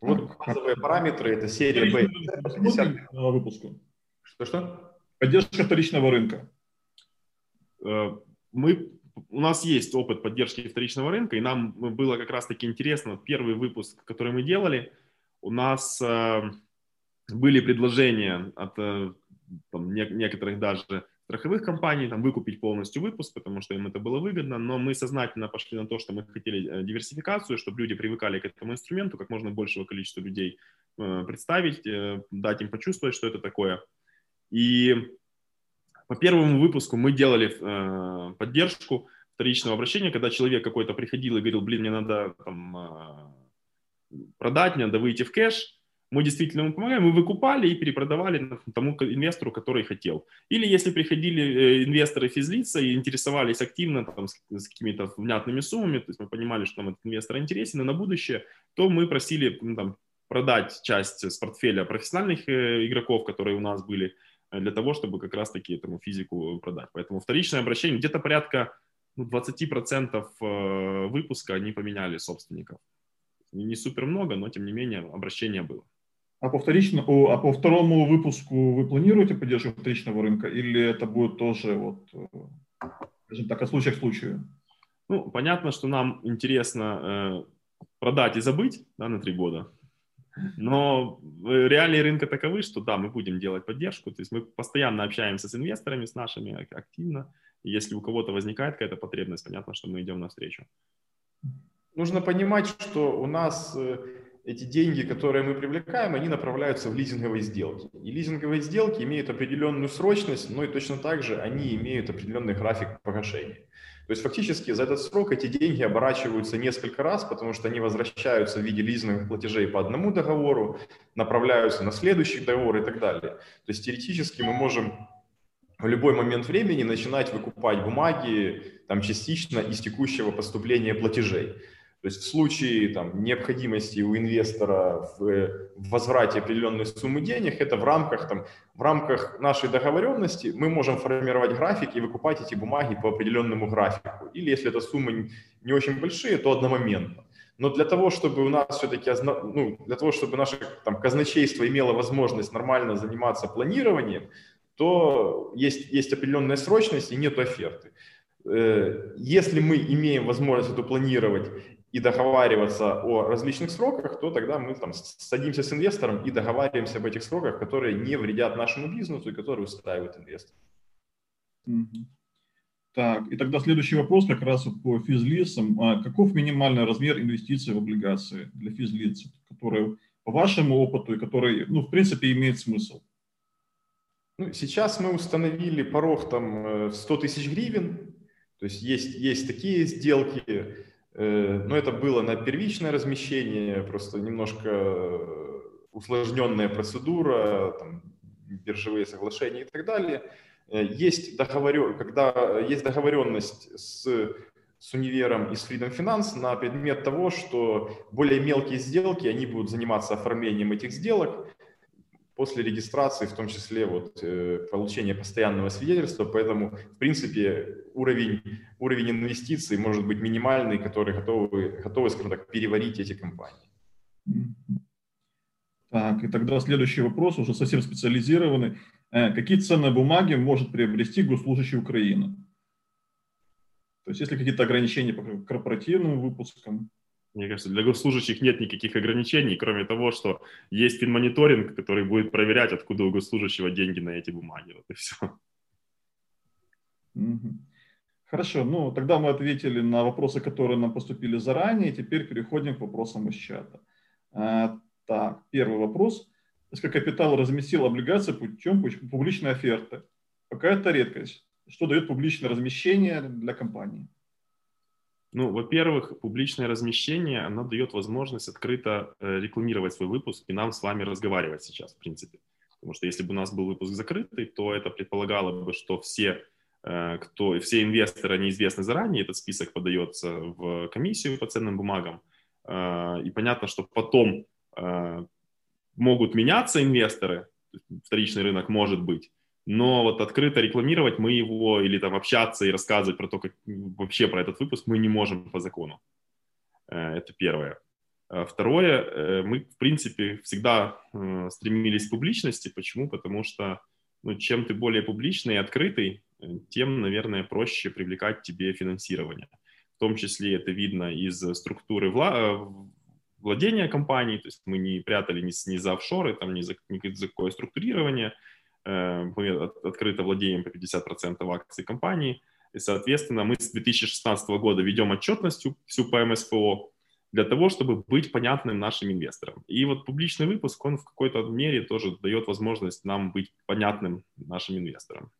Вот базовые параметры, это серия B. выпуску. Что-что? Поддержка вторичного рынка. Э, мы, у нас есть опыт поддержки вторичного рынка, и нам было как раз-таки интересно, первый выпуск, который мы делали, у нас э, были предложения от э, там, некоторых даже страховых компаний, там, выкупить полностью выпуск, потому что им это было выгодно, но мы сознательно пошли на то, что мы хотели э, диверсификацию, чтобы люди привыкали к этому инструменту, как можно большего количества людей э, представить, э, дать им почувствовать, что это такое. И по первому выпуску мы делали поддержку вторичного обращения, когда человек какой-то приходил и говорил, блин, мне надо там, продать, мне надо выйти в кэш, мы действительно ему помогаем, мы выкупали и перепродавали тому инвестору, который хотел. Или если приходили э, инвесторы физлица и интересовались активно там, с, с какими-то внятными суммами, то есть мы понимали, что нам этот инвестор интересен и на будущее, то мы просили ну, там, продать часть с портфеля профессиональных э, игроков, которые у нас были, э, для того, чтобы как раз-таки этому физику продать. Поэтому вторичное обращение, где-то порядка ну, 20% выпуска они поменяли собственников. Не супер много, но тем не менее обращение было. А по, вторичному, а по второму выпуску вы планируете поддержку вторичного рынка или это будет тоже вот... Э, Скажем так, от случая к случаю. Ну, понятно, что нам интересно э, продать и забыть да, на три года. Но э, реалии рынка таковы, что да, мы будем делать поддержку. То есть мы постоянно общаемся с инвесторами, с нашими активно. И если у кого-то возникает какая-то потребность, понятно, что мы идем навстречу. Нужно понимать, что у нас э, эти деньги, которые мы привлекаем, они направляются в лизинговые сделки. И лизинговые сделки имеют определенную срочность, но и точно так же они имеют определенный график погашения. То есть фактически за этот срок эти деньги оборачиваются несколько раз, потому что они возвращаются в виде лизинговых платежей по одному договору, направляются на следующий договор и так далее. То есть теоретически мы можем в любой момент времени начинать выкупать бумаги там, частично из текущего поступления платежей. То есть в случае там, необходимости у инвестора в, в возврате определенной суммы денег, это в рамках, там, в рамках нашей договоренности мы можем формировать график и выкупать эти бумаги по определенному графику. Или если эта суммы не очень большие, то одномоментно. Но для того, чтобы у нас все-таки, ну, для того, чтобы наше там, казначейство имело возможность нормально заниматься планированием, то есть, есть определенная срочность и нет оферты. Э, если мы имеем возможность это планировать и договариваться о различных сроках, то тогда мы там садимся с инвестором и договариваемся об этих сроках, которые не вредят нашему бизнесу и которые устраивают инвестора. Так, и тогда следующий вопрос как раз по физлицам. А каков минимальный размер инвестиций в облигации для физлиц, которые по вашему опыту и который, ну, в принципе, имеет смысл? Ну, сейчас мы установили порог там 100 э, тысяч гривен, то есть есть, есть такие сделки, но это было на первичное размещение, просто немножко усложненная процедура, там, биржевые соглашения и так далее. Э, есть, договор, когда есть договоренность с, с универом и с Freedom Finance на предмет того, что более мелкие сделки, они будут заниматься оформлением этих сделок, после регистрации, в том числе вот, э, получения постоянного свидетельства. Поэтому, в принципе, уровень, уровень инвестиций может быть минимальный, который готовы, готовы, скажем так, переварить эти компании. Так, и тогда следующий вопрос, уже совсем специализированный. Э, какие ценные бумаги может приобрести госслужащий Украины? То есть есть ли какие-то ограничения по корпоративным выпускам? Мне кажется, для госслужащих нет никаких ограничений, кроме того, что есть финмониторинг, который будет проверять, откуда у госслужащего деньги на эти бумаги. Вот и все. Хорошо, ну тогда мы ответили на вопросы, которые нам поступили заранее. Теперь переходим к вопросам из чата. А, так, первый вопрос. СК Капитал разместил облигации путем публичной оферты. Какая это редкость? Что дает публичное размещение для компании? Ну, во-первых, публичное размещение, оно дает возможность открыто э, рекламировать свой выпуск и нам с вами разговаривать сейчас, в принципе. Потому что если бы у нас был выпуск закрытый, то это предполагало бы, что все, э, кто, все инвесторы неизвестны заранее, этот список подается в комиссию по ценным бумагам. Э, и понятно, что потом могут меняться инвесторы, вторичный рынок может быть, но вот открыто рекламировать мы его или там общаться и рассказывать про то, как вообще про этот выпуск мы не можем по закону. Э, это первое. А второе, э, мы, в принципе, всегда э, стремились к публичности. Почему? Потому что ну, чем ты более публичный и открытый, тем, наверное, проще привлекать тебе финансирование. В том числе это видно из структуры вла- владения компанией, то есть мы не прятали ни, ни за офшоры, там, ни за, ни за какое структурирование, мы открыто владеем по 50% акций компании, и, соответственно, мы с 2016 года ведем отчетность всю по МСФО для того, чтобы быть понятным нашим инвесторам. И вот публичный выпуск, он в какой-то мере тоже дает возможность нам быть понятным нашим инвесторам.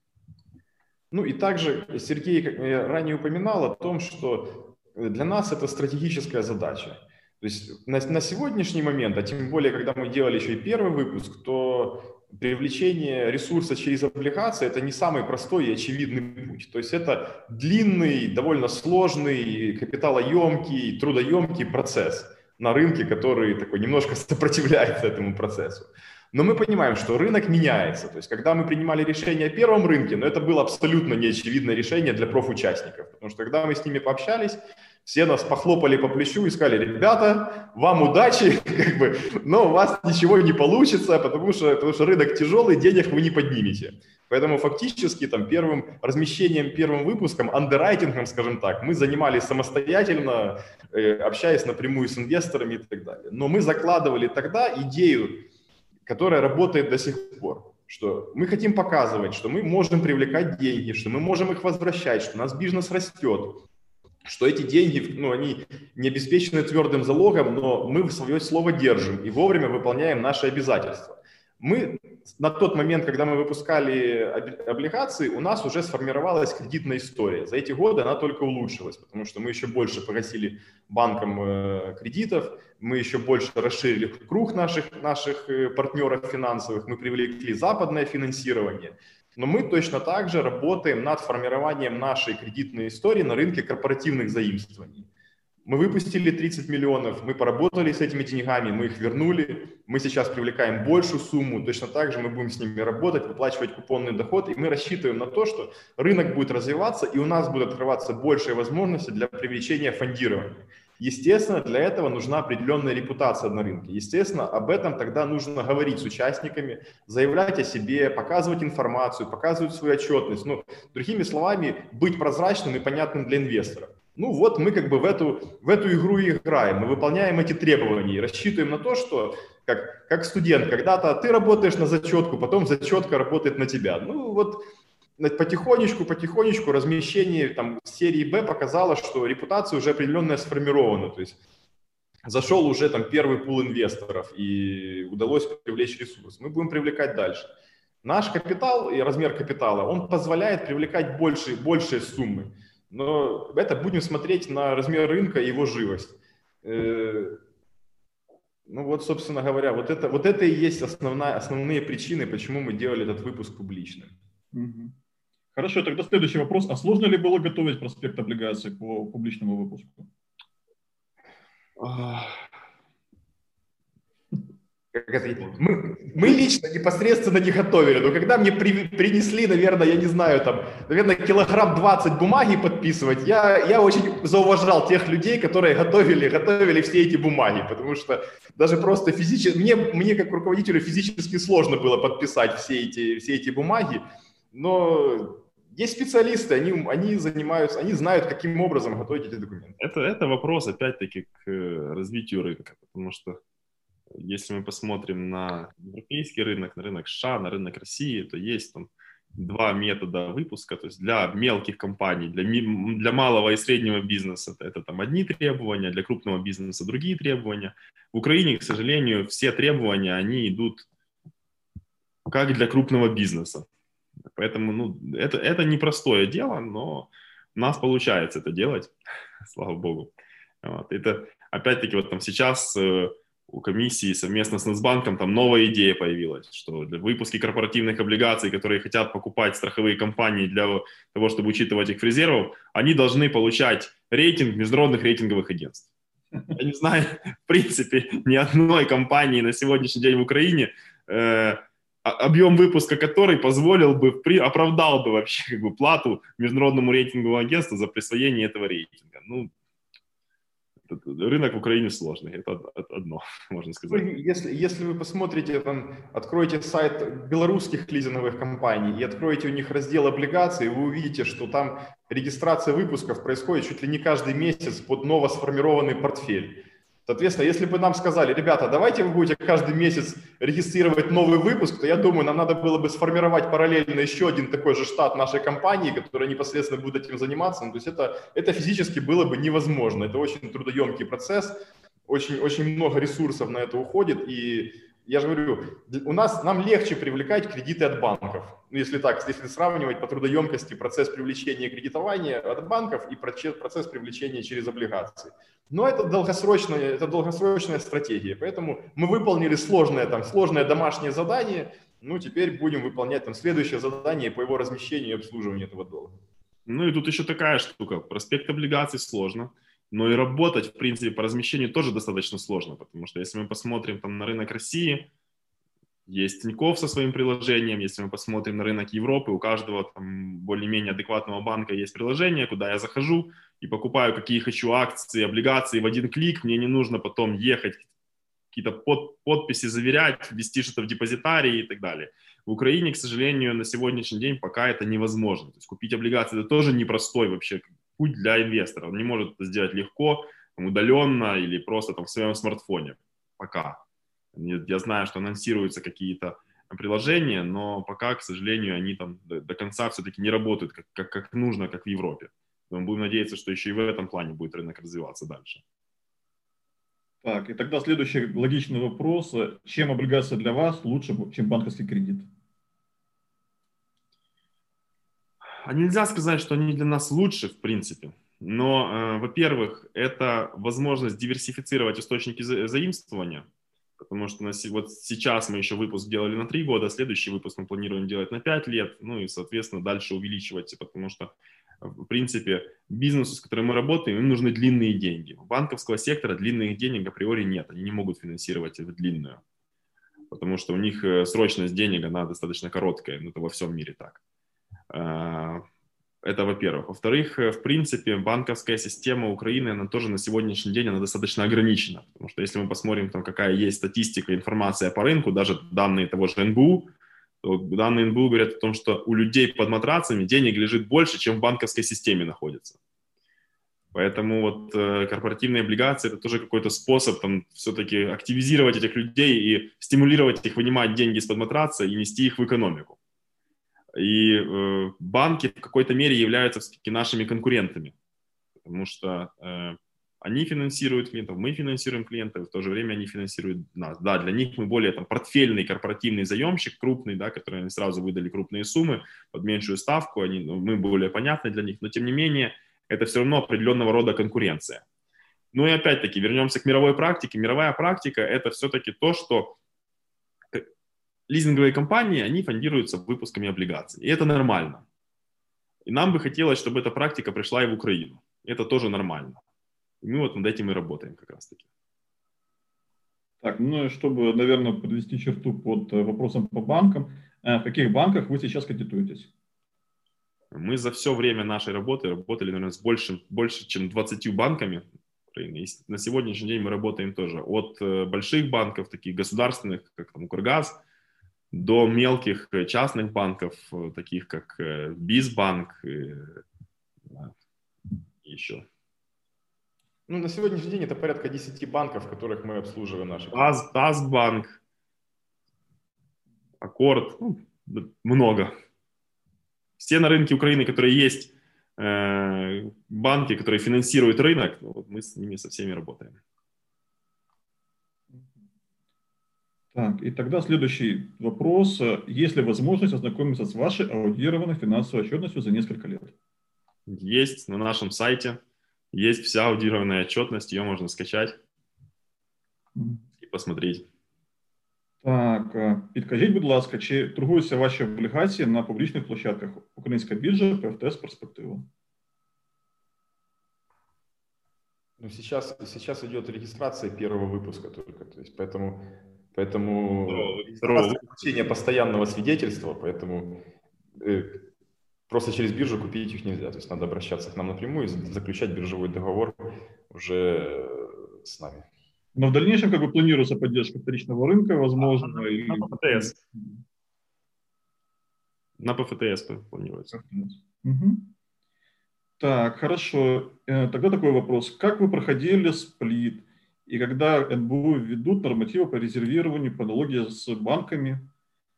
Ну и также Сергей, ранее упоминал, о том, что для нас это стратегическая задача. То есть на, на сегодняшний момент, а тем более, когда мы делали еще и первый выпуск, то привлечение ресурса через облигации – это не самый простой и очевидный путь. То есть это длинный, довольно сложный, капиталоемкий, трудоемкий процесс на рынке, который такой немножко [LAUGHS] сопротивляется этому процессу. Но мы понимаем, что рынок меняется. То есть, когда мы принимали решение о первом рынке, но это было абсолютно неочевидное решение для профучастников. Потому что когда мы с ними пообщались, все нас похлопали по плечу и сказали, ребята, вам удачи, [LAUGHS] как бы, но у вас ничего не получится, потому что, потому что рынок тяжелый, денег вы не поднимете. Поэтому фактически там первым размещением, первым выпуском, андеррайтингом, скажем так, мы занимались самостоятельно, э, общаясь напрямую с инвесторами и так далее. Но мы закладывали тогда идею, которая работает до сих пор что мы хотим показывать, что мы можем привлекать деньги, что мы можем их возвращать, что у нас бизнес растет, что эти деньги, ну, они не обеспечены твердым залогом, но мы свое слово держим и вовремя выполняем наши обязательства. Мы на тот момент, когда мы выпускали облигации, у нас уже сформировалась кредитная история. За эти годы она только улучшилась, потому что мы еще больше погасили банкам э, кредитов, мы еще больше расширили круг наших, наших э, партнеров финансовых, мы привлекли западное финансирование. Но мы точно так же работаем над формированием нашей кредитной истории на рынке корпоративных заимствований. Мы выпустили 30 миллионов, мы поработали с этими деньгами, мы их вернули, мы сейчас привлекаем большую сумму, точно так же мы будем с ними работать, выплачивать купонный доход, и мы рассчитываем на то, что рынок будет развиваться, и у нас будут открываться большие возможности для привлечения фондирования. Естественно, для этого нужна определенная репутация на рынке. Естественно, об этом тогда нужно говорить с участниками, заявлять о себе, показывать информацию, показывать свою отчетность. Ну, другими словами, быть прозрачным и понятным для инвесторов. Ну вот мы как бы в эту, в эту игру играем, мы выполняем эти требования и рассчитываем на то, что как, как студент, когда-то ты работаешь на зачетку, потом зачетка работает на тебя. Ну вот потихонечку, потихонечку размещение там серии Б показало, что репутация уже определенная сформирована. То есть зашел уже там первый пул инвесторов и удалось привлечь ресурс. Мы будем привлекать дальше. Наш капитал и размер капитала, он позволяет привлекать больше, большие суммы. Но это будем смотреть на размер рынка и его живость. Э, ну вот, собственно говоря, вот это, вот это и есть основная, основные причины, почему мы делали этот выпуск публичным. Угу. Хорошо, тогда следующий вопрос. А сложно ли было готовить проспект облигаций по публичному выпуску? Мы, мы лично непосредственно не готовили, но когда мне при, принесли, наверное, я не знаю, там, наверное, килограмм 20 бумаги подписывать, я, я очень зауважал тех людей, которые готовили, готовили все эти бумаги, потому что даже просто физически, мне, мне как руководителю физически сложно было подписать все эти, все эти бумаги, но есть специалисты, они, они занимаются, они знают, каким образом готовить эти документы. Это, это вопрос, опять-таки, к э, развитию рынка, потому что если мы посмотрим на европейский рынок, на рынок США, на рынок России, то есть там два метода выпуска, то есть для мелких компаний, для, для малого и среднего бизнеса это там одни требования, для крупного бизнеса другие требования. В Украине, к сожалению, все требования, они идут как для крупного бизнеса. Поэтому ну, это, это непростое дело, но у нас получается это делать, [LAUGHS] слава богу. Вот. Это опять-таки вот там сейчас э, у комиссии совместно с Нацбанком там новая идея появилась, что для выпуски корпоративных облигаций, которые хотят покупать страховые компании для того, чтобы учитывать их в резервов, они должны получать рейтинг международных рейтинговых агентств. Я не знаю, [LAUGHS] в принципе, ни одной компании на сегодняшний день в Украине э, объем выпуска которой позволил бы, оправдал бы вообще как бы плату международному рейтинговому агентству за присвоение этого рейтинга. Ну, рынок в Украине сложный, это одно, [LAUGHS] можно сказать. Ну, если, если вы посмотрите, там, откроете сайт белорусских лизинговых компаний и откроете у них раздел облигаций, вы увидите, что там регистрация выпусков происходит чуть ли не каждый месяц под новосформированный портфель. Соответственно, если бы нам сказали, ребята, давайте вы будете каждый месяц регистрировать новый выпуск, то я думаю, нам надо было бы сформировать параллельно еще один такой же штат нашей компании, который непосредственно будет этим заниматься. Ну, то есть это, это физически было бы невозможно. Это очень трудоемкий процесс, очень, очень много ресурсов на это уходит, и я же говорю, у нас, нам легче привлекать кредиты от банков. Ну, если так, если сравнивать по трудоемкости процесс привлечения кредитования от банков и процесс привлечения через облигации. Но это долгосрочная, это долгосрочная стратегия. Поэтому мы выполнили сложное, там, сложное домашнее задание. Ну, теперь будем выполнять там следующее задание по его размещению и обслуживанию этого долга. Ну и тут еще такая штука. Проспект облигаций сложно. Но и работать, в принципе, по размещению тоже достаточно сложно, потому что если мы посмотрим там на рынок России, Есть Тинькофф со своим приложением. Если мы посмотрим на рынок Европы, у каждого там более-менее адекватного банка есть приложение, куда я захожу и покупаю, какие хочу акции, облигации в один клик. Мне не нужно потом ехать, какие-то под, подписи заверять, ввести что-то в депозитарии и так далее. В Украине, к сожалению, на сегодняшний день пока это невозможно. То есть купить облигации – это тоже непростой вообще путь для инвестора. Он не может это сделать легко, удаленно или просто там в своем смартфоне. Пока. Я знаю, что анонсируются какие-то приложения, но пока, к сожалению, они там до конца все-таки не работают как, как, как нужно, как в Европе. Мы будем надеяться, что еще и в этом плане будет рынок развиваться дальше. Так, и тогда следующий логичный вопрос. Чем облигация для вас лучше, чем банковский кредит? А нельзя сказать, что они для нас лучше, в принципе. Но, э, во-первых, это возможность диверсифицировать источники за- заимствования, потому что на, вот сейчас мы еще выпуск делали на 3 года, следующий выпуск мы планируем делать на 5 лет, ну и, соответственно, дальше увеличивать, потому что, в принципе, бизнесу, с которым мы работаем, им нужны длинные деньги. У банковского сектора длинных денег априори нет, они не могут финансировать в длинную, потому что у них э, срочность денег, она достаточно короткая, но это во всем мире так. А, это во-первых. Во-вторых, э, в принципе, банковская система Украины, она тоже на сегодняшний день, она достаточно ограничена. Потому что если мы посмотрим, там, какая есть статистика, информация по рынку, даже данные того же НБУ, то данные НБУ говорят о том, что у людей под матрацами денег лежит больше, чем в банковской системе находится. Поэтому вот э, корпоративные облигации это тоже какой-то способ там все-таки активизировать этих людей и стимулировать их вынимать деньги из-под матраца и нести их в экономику. И э, банки в какой-то мере являются все-таки нашими конкурентами, потому что э, они финансируют клиентов, мы финансируем клиентов, в то же время они финансируют нас. Да, для них мы более там портфельный корпоративный заемщик, крупный, да, который они сразу выдали крупные суммы под меньшую ставку, они, ну, мы более понятны для них, но тем не менее это все равно определенного рода конкуренция. Ну и опять-таки вернемся к мировой практике. Мировая практика это все-таки то, что лизинговые компании, они фондируются выпусками облигаций. И это нормально. И нам бы хотелось, чтобы эта практика пришла и в Украину. Это тоже нормально. И мы вот над этим и работаем как раз-таки. Так, ну и чтобы, наверное, подвести черту под э, вопросом по банкам, э, в каких банках вы сейчас кредитуетесь? Мы за все время нашей работы работали, наверное, с больше, больше чем 20 банками. И на сегодняшний день мы работаем тоже от э, больших банков, таких государственных, как там Укргаз, до мелких э, частных банков, э, таких как э, Бизбанк и еще. Ну, на сегодняшний день это порядка 10 банков, которых мы обслуживаем наши. Таз, Тазбанк, Аккорд, ну, много. Все на рынке Украины, которые есть, банки, которые финансируют рынок, ну, вот мы с ними со всеми работаем. Так, и тогда следующий вопрос. Есть ли возможность ознакомиться с вашей аудированной финансовой отчетностью за несколько лет? Есть на нашем сайте. Есть вся аудированная отчетность, ее можно скачать и посмотреть. Так, підкажіть, будь ласка, чи торгуються ваші облігації на публічних площадках Українська біржа, ПФТС, перспектива? Ну, сейчас, сейчас идет регистрация первого выпуска только, то есть поэтому Поэтому получение постоянного свидетельства, поэтому э, просто через биржу купить их нельзя. То есть надо обращаться к нам напрямую и заключать биржевой договор уже э, с нами. Но в дальнейшем как бы планируется поддержка вторичного рынка, возможно. А, и... На ПФТС. На ПФТС планируется. Угу. Так, хорошо. Э, тогда такой вопрос. Как вы проходили сплит? И когда НБУ введут нормативы по резервированию, по аналогии с банками,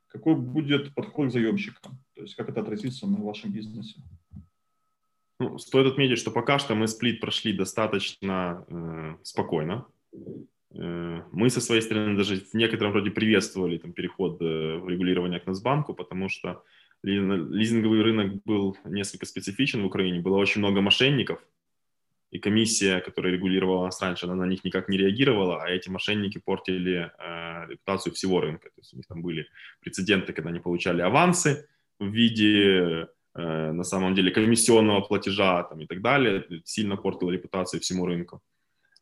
какой будет подход к заемщикам? То есть как это отразится на вашем бизнесе? Ну, стоит отметить, что пока что мы сплит прошли достаточно э, спокойно. Э, мы со своей стороны даже в некотором роде приветствовали там, переход э, в регулирование к Нацбанку, потому что лизинговый рынок был несколько специфичен в Украине, было очень много мошенников, и комиссия, которая регулировала нас раньше, она на них никак не реагировала, а эти мошенники портили э, репутацию всего рынка. То есть у них там были прецеденты, когда они получали авансы в виде, э, на самом деле, комиссионного платежа там, и так далее. Сильно портило репутацию всему рынку.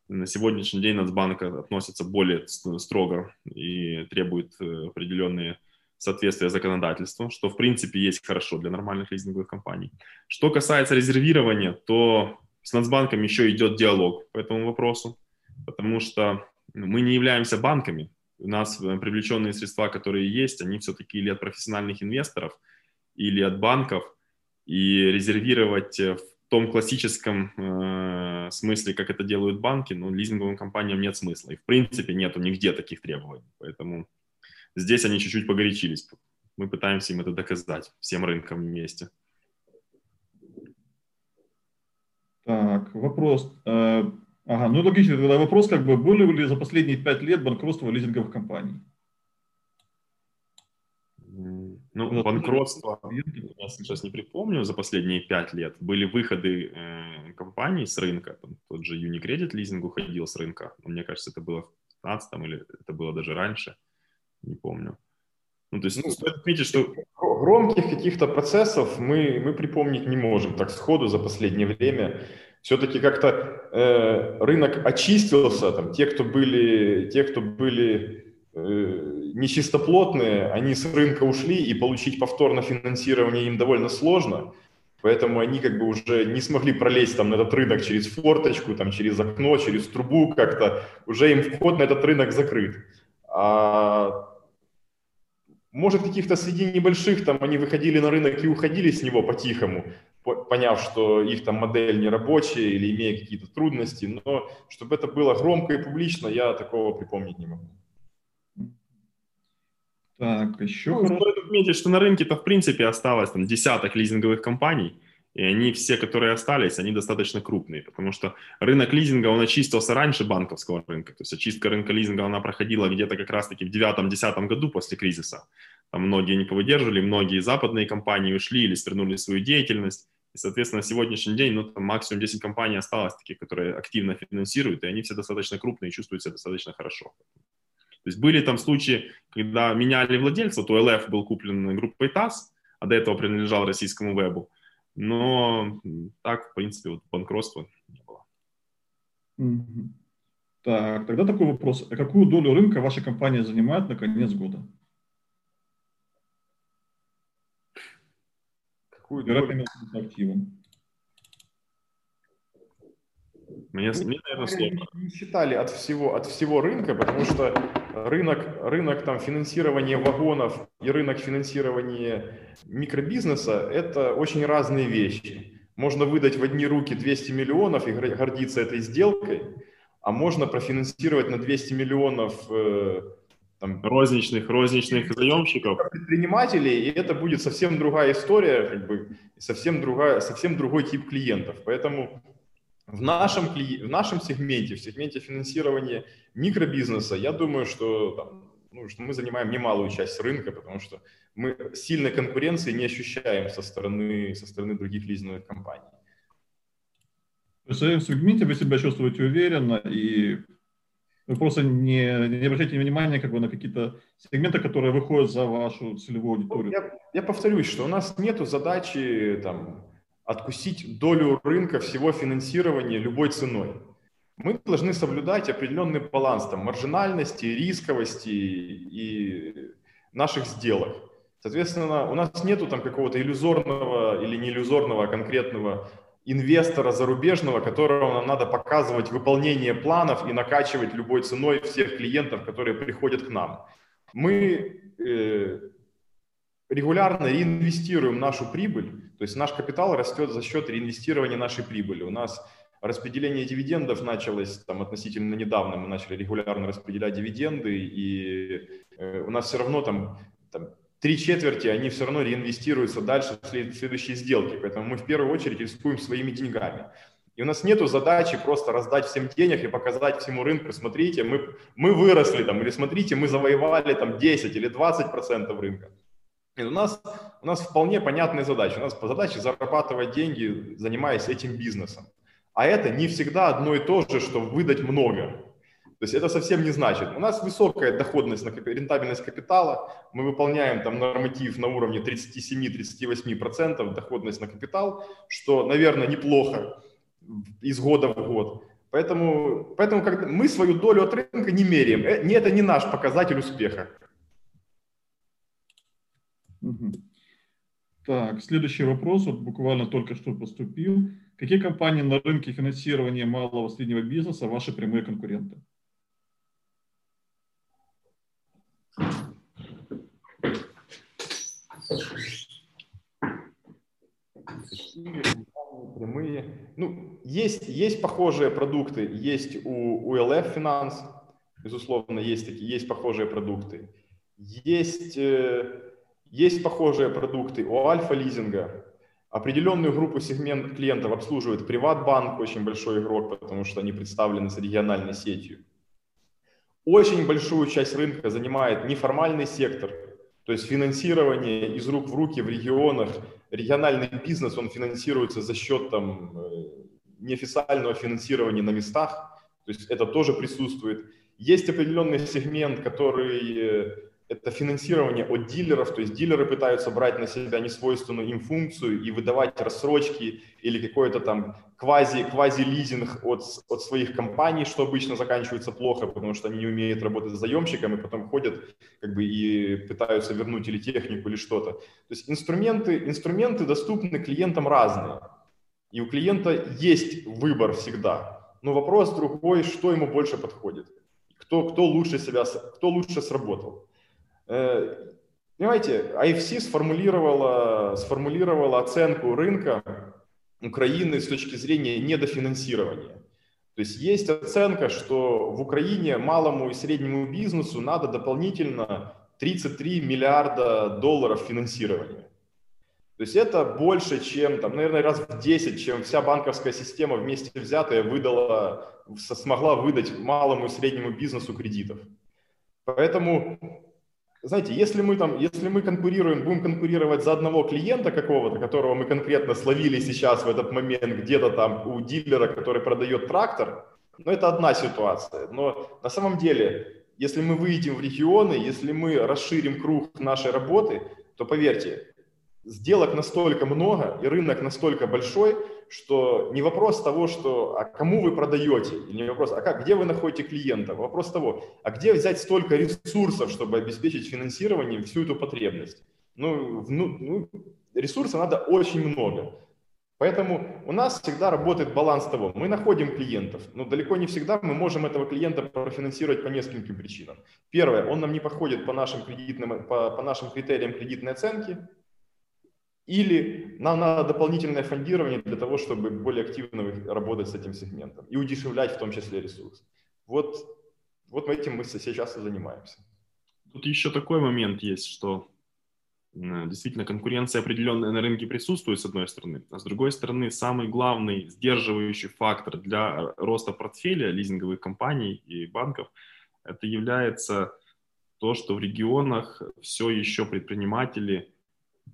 на сегодняшний день Нацбанк относится более строго и требует э, определенные соответствия законодательству, что в принципе есть хорошо для нормальных лизинговых компаний. Что касается резервирования, то с Нацбанком еще идет диалог по этому вопросу, потому что мы не являемся банками. У нас э, привлеченные средства, которые есть, они все-таки или от профессиональных инвесторов, или от банков, и резервировать в том классическом э, смысле, как это делают банки, ну, лизинговым компаниям нет смысла. И в принципе нету нигде таких требований. Поэтому здесь они чуть-чуть погорячились. Мы пытаемся им это доказать всем рынкам вместе. Так, вопрос. Э, ага, ну логично, тогда вопрос, как бы, были ли за последние пять лет банкротства лизинговых компаний? Ну, банкротство, я сейчас не припомню, за последние пять лет были выходы э, компаний с рынка. Там, тот же Unicredit лизинг уходил с рынка. Мне кажется, это было в 2015 или это было даже раньше. Не помню. Ну, то есть, ну, стоит отметить, что громких каких-то процессов мы, мы припомнить не можем так сходу за последнее время. Все-таки как-то э, рынок очистился, там, те, кто были, те, кто были Э, нечистоплотные, они с рынка ушли, и получить повторно финансирование им довольно сложно, поэтому они как бы уже не смогли пролезть там на этот рынок через форточку, там, через окно, через трубу как-то, уже им вход на этот рынок закрыт. А может, каких-то среди небольших там они выходили на рынок и уходили с него по-тихому, поняв, что их там модель не рабочая или имея какие-то трудности, но чтобы это было громко и публично, я такого припомнить не могу. Так, еще ну, Стоит отметить, что на рынке-то в принципе осталось там десяток лизинговых компаний, и они все, которые остались, они достаточно крупные, потому что рынок лизинга, он очистился раньше банковского рынка, то есть очистка рынка лизинга, она проходила где-то как раз-таки в девятом-десятом году после кризиса. Там многие не повыдерживали, многие западные компании ушли или свернули свою деятельность, и, соответственно, на сегодняшний день, ну, там максимум 10 компаний осталось таких, которые активно финансируют, и они все достаточно крупные и чувствуют себя достаточно хорошо. То есть были там случаи, когда меняли владельца, то ЛФ был куплен группой ТАСС, а до этого принадлежал российскому вебу. Но так, в принципе, вот банкротства не было. Так, тогда такой вопрос. А какую долю рынка ваша компания занимает на конец года? Какую долю? активом. Мне, мне наверное, сложно. Не считали от всего, от всего рынка, потому что рынок, рынок там, финансирования вагонов и рынок финансирования микробизнеса – это очень разные вещи. Можно выдать в одни руки 200 миллионов и гордиться этой сделкой, а можно профинансировать на 200 миллионов э, там, розничных, розничных заемщиков. Предпринимателей, и это будет совсем другая история, как бы, совсем, другая, совсем другой тип клиентов. Поэтому в нашем, в нашем сегменте, в сегменте финансирования микробизнеса, я думаю, что, там, ну, что мы занимаем немалую часть рынка, потому что мы сильной конкуренции не ощущаем со стороны, со стороны других лизинговых компаний. В своем сегменте вы себя чувствуете уверенно, и вы просто не, не обращайте внимания как бы, на какие-то сегменты, которые выходят за вашу целевую аудиторию. Я, я повторюсь, что у нас нет задачи там, откусить долю рынка всего финансирования любой ценой. Мы должны соблюдать определенный баланс там, маржинальности, рисковости и наших сделок. Соответственно, у нас нету там какого-то иллюзорного или не иллюзорного, а конкретного инвестора зарубежного, которого нам надо показывать выполнение планов и накачивать любой ценой всех клиентов, которые приходят к нам. Мы э, регулярно реинвестируем нашу прибыль, то есть наш капитал растет за счет реинвестирования нашей прибыли. У нас распределение дивидендов началось там относительно недавно, мы начали регулярно распределять дивиденды, и э, у нас все равно там, там три четверти, они все равно реинвестируются дальше в следующие сделки, поэтому мы в первую очередь рискуем своими деньгами. И у нас нет задачи просто раздать всем денег и показать всему рынку, смотрите, мы, мы выросли там, или смотрите, мы завоевали там 10 или 20 процентов рынка. И у нас, у нас вполне понятная задача. У нас задача зарабатывать деньги, занимаясь этим бизнесом. А это не всегда одно и то же, что выдать много. То есть это совсем не значит. У нас высокая доходность, на рентабельность капитала. Мы выполняем там норматив на уровне 37-38% доходность на капитал, что, наверное, неплохо из года в год. Поэтому, поэтому когда мы свою долю от рынка не меряем. Э, не, это не наш показатель успеха. Так, следующий вопрос, вот буквально только что поступил. Какие компании на рынке финансирования малого и среднего бизнеса ваши прямые конкуренты? прямые. Ну, есть, есть похожие продукты, есть у, у LF Finance, безусловно, есть такие, есть похожие продукты. Есть, э, есть похожие продукты у Альфа Лизинга. Определенную группу сегмент клиентов обслуживает Приватбанк, очень большой игрок, потому что они представлены с региональной сетью. Очень большую часть рынка занимает неформальный сектор, то есть финансирование из рук в руки в регионах, региональный бизнес, он финансируется за счет там, э, неофициального финансирования на местах, то есть это тоже присутствует. Есть определенный сегмент, который э, это финансирование от дилеров, то есть дилеры пытаются брать на себя несвойственную им функцию и выдавать рассрочки или какой-то там квази, квази-лизинг от, от своих компаний, что обычно заканчивается плохо, потому что они не умеют работать с заемщиками, потом ходят как бы и пытаются вернуть или технику, или что-то. То есть инструменты, инструменты доступны клиентам разные, и у клиента есть выбор всегда. Но вопрос другой, что ему больше подходит, кто, кто, лучше, себя, кто лучше сработал. Э, понимаете, IFC сформулировала, сформулировала оценку рынка Украины с точки зрения недофинансирования. То есть есть оценка, что в Украине малому и среднему бизнесу надо дополнительно 33 миллиарда долларов финансирования. То есть это больше, чем, там, наверное, раз в 10, чем вся банковская система вместе взятая выдала, смогла выдать малому и среднему бизнесу кредитов. Поэтому знаете, если мы там, если мы конкурируем, будем конкурировать за одного клиента какого-то, которого мы конкретно словили сейчас в этот момент где-то там у дилера, который продает трактор, ну это одна ситуация. Но на самом деле, если мы выйдем в регионы, если мы расширим круг нашей работы, то поверьте, сделок настолько много и рынок настолько большой, что не вопрос того, что а кому вы продаете, не вопрос, а как, где вы находите клиента, вопрос того, а где взять столько ресурсов, чтобы обеспечить финансирование всю эту потребность. Ну, ну ресурсов надо очень много. Поэтому у нас всегда работает баланс того, мы находим клиентов, но далеко не всегда мы можем этого клиента профинансировать по нескольким причинам. Первое, он нам не подходит по нашим, кредитным, по, по нашим критериям кредитной оценки, или нам надо дополнительное фондирование для того, чтобы более активно работать с этим сегментом и удешевлять в том числе ресурс. Вот, вот этим мы сейчас и занимаемся. Тут еще такой момент есть, что действительно конкуренция определенная на рынке присутствует с одной стороны, а с другой стороны самый главный сдерживающий фактор для роста портфеля лизинговых компаний и банков это является то, что в регионах все еще предприниматели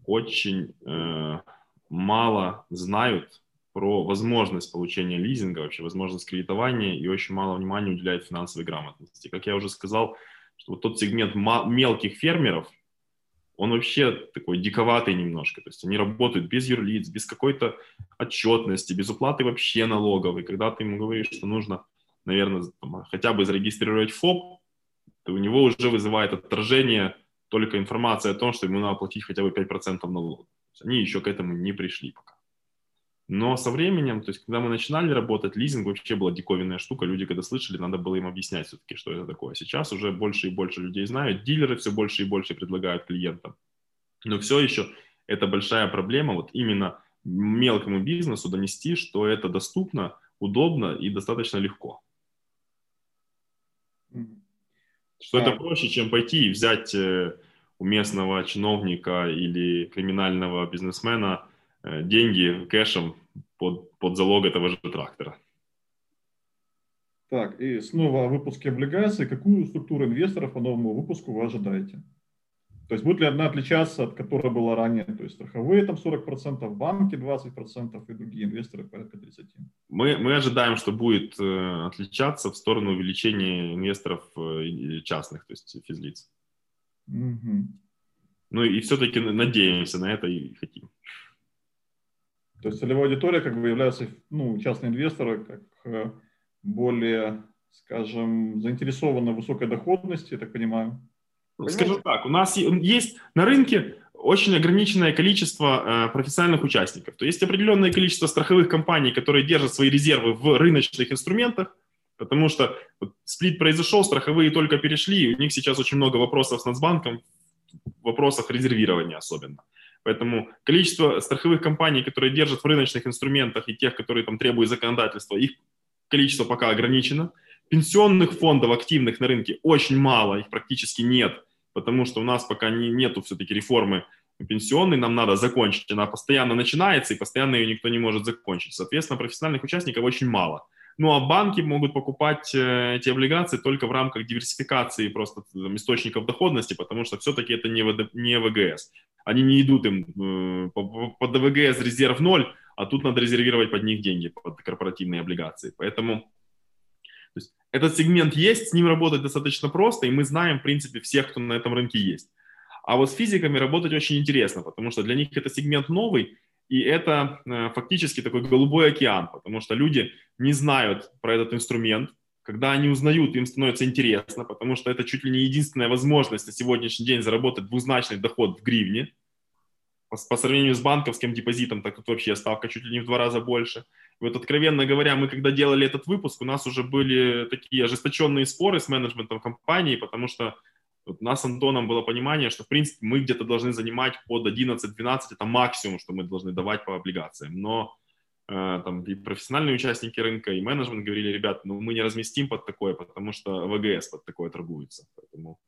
очень э, мало знают про возможность получения лизинга, вообще возможность кредитования и очень мало внимания уделяют финансовой грамотности. Как я уже сказал, что вот тот сегмент мелких фермеров, он вообще такой диковатый немножко. То есть они работают без юрлиц, без какой-то отчетности, без уплаты вообще налогов. И когда ты ему говоришь, что нужно, наверное, там, хотя бы зарегистрировать ФОП, то у него уже вызывает отторжение только информация о том, что ему надо платить хотя бы 5% налогов. Они еще к этому не пришли пока. Но со временем, то есть когда мы начинали работать, лизинг вообще была диковинная штука. Люди, когда слышали, надо было им объяснять все-таки, что это такое. Сейчас уже больше и больше людей знают. Дилеры все больше и больше предлагают клиентам. Но все еще это большая проблема вот именно мелкому бизнесу донести, что это доступно, удобно и достаточно легко. Что это проще, чем пойти и взять э, у местного чиновника или криминального бизнесмена э, деньги кэшем под, под залог этого же трактора. Так, и снова о выпуске облигаций. Какую структуру инвесторов по новому выпуску вы ожидаете? То есть будет ли одна отличаться от которой была ранее? То есть страховые там 40%, банки 20% и другие инвесторы порядка 30%. Мы, мы ожидаем, что будет э, отличаться в сторону увеличения инвесторов э, частных, то есть физлиц. Угу. Ну и все-таки надеемся на это и хотим. То есть целевая аудитория как бы является ну, частные инвесторы, как э, более, скажем, заинтересованы в высокой доходности, я так понимаю. Скажу так, у нас есть на рынке очень ограниченное количество э, профессиональных участников. То есть определенное количество страховых компаний, которые держат свои резервы в рыночных инструментах, потому что вот, сплит произошел, страховые только перешли, и у них сейчас очень много вопросов с Нацбанком, в вопросах резервирования особенно. Поэтому количество страховых компаний, которые держат в рыночных инструментах, и тех, которые там требуют законодательства, их количество пока ограничено. Пенсионных фондов активных на рынке очень мало, их практически нет, потому что у нас пока не, нету все-таки реформы пенсионной, нам надо закончить. Она постоянно начинается, и постоянно ее никто не может закончить. Соответственно, профессиональных участников очень мало. Ну а банки могут покупать э, эти облигации только в рамках диверсификации просто там, источников доходности, потому что все-таки это не, ВД, не ВГС. Они не идут им э, по, по ВГС резерв ноль, а тут надо резервировать под них деньги, под корпоративные облигации. Поэтому то есть, этот сегмент есть, с ним работать достаточно просто, и мы знаем, в принципе, всех, кто на этом рынке есть. А вот с физиками работать очень интересно, потому что для них это сегмент новый, и это э, фактически такой голубой океан, потому что люди не знают про этот инструмент. Когда они узнают, им становится интересно, потому что это чуть ли не единственная возможность на сегодняшний день заработать двузначный доход в гривне. По, сравнению с банковским депозитом, так тут вообще ставка чуть ли не в два раза больше. И вот, откровенно говоря, мы когда делали этот выпуск, у нас уже были такие ожесточенные споры с менеджментом компании, потому что вот у нас с Антоном было понимание, что, в принципе, мы где-то должны занимать под 11-12, это максимум, что мы должны давать по облигациям. Но э, там и профессиональные участники рынка, и менеджмент говорили, ребят, ну мы не разместим под такое, потому что ВГС под такое торгуется. Поэтому,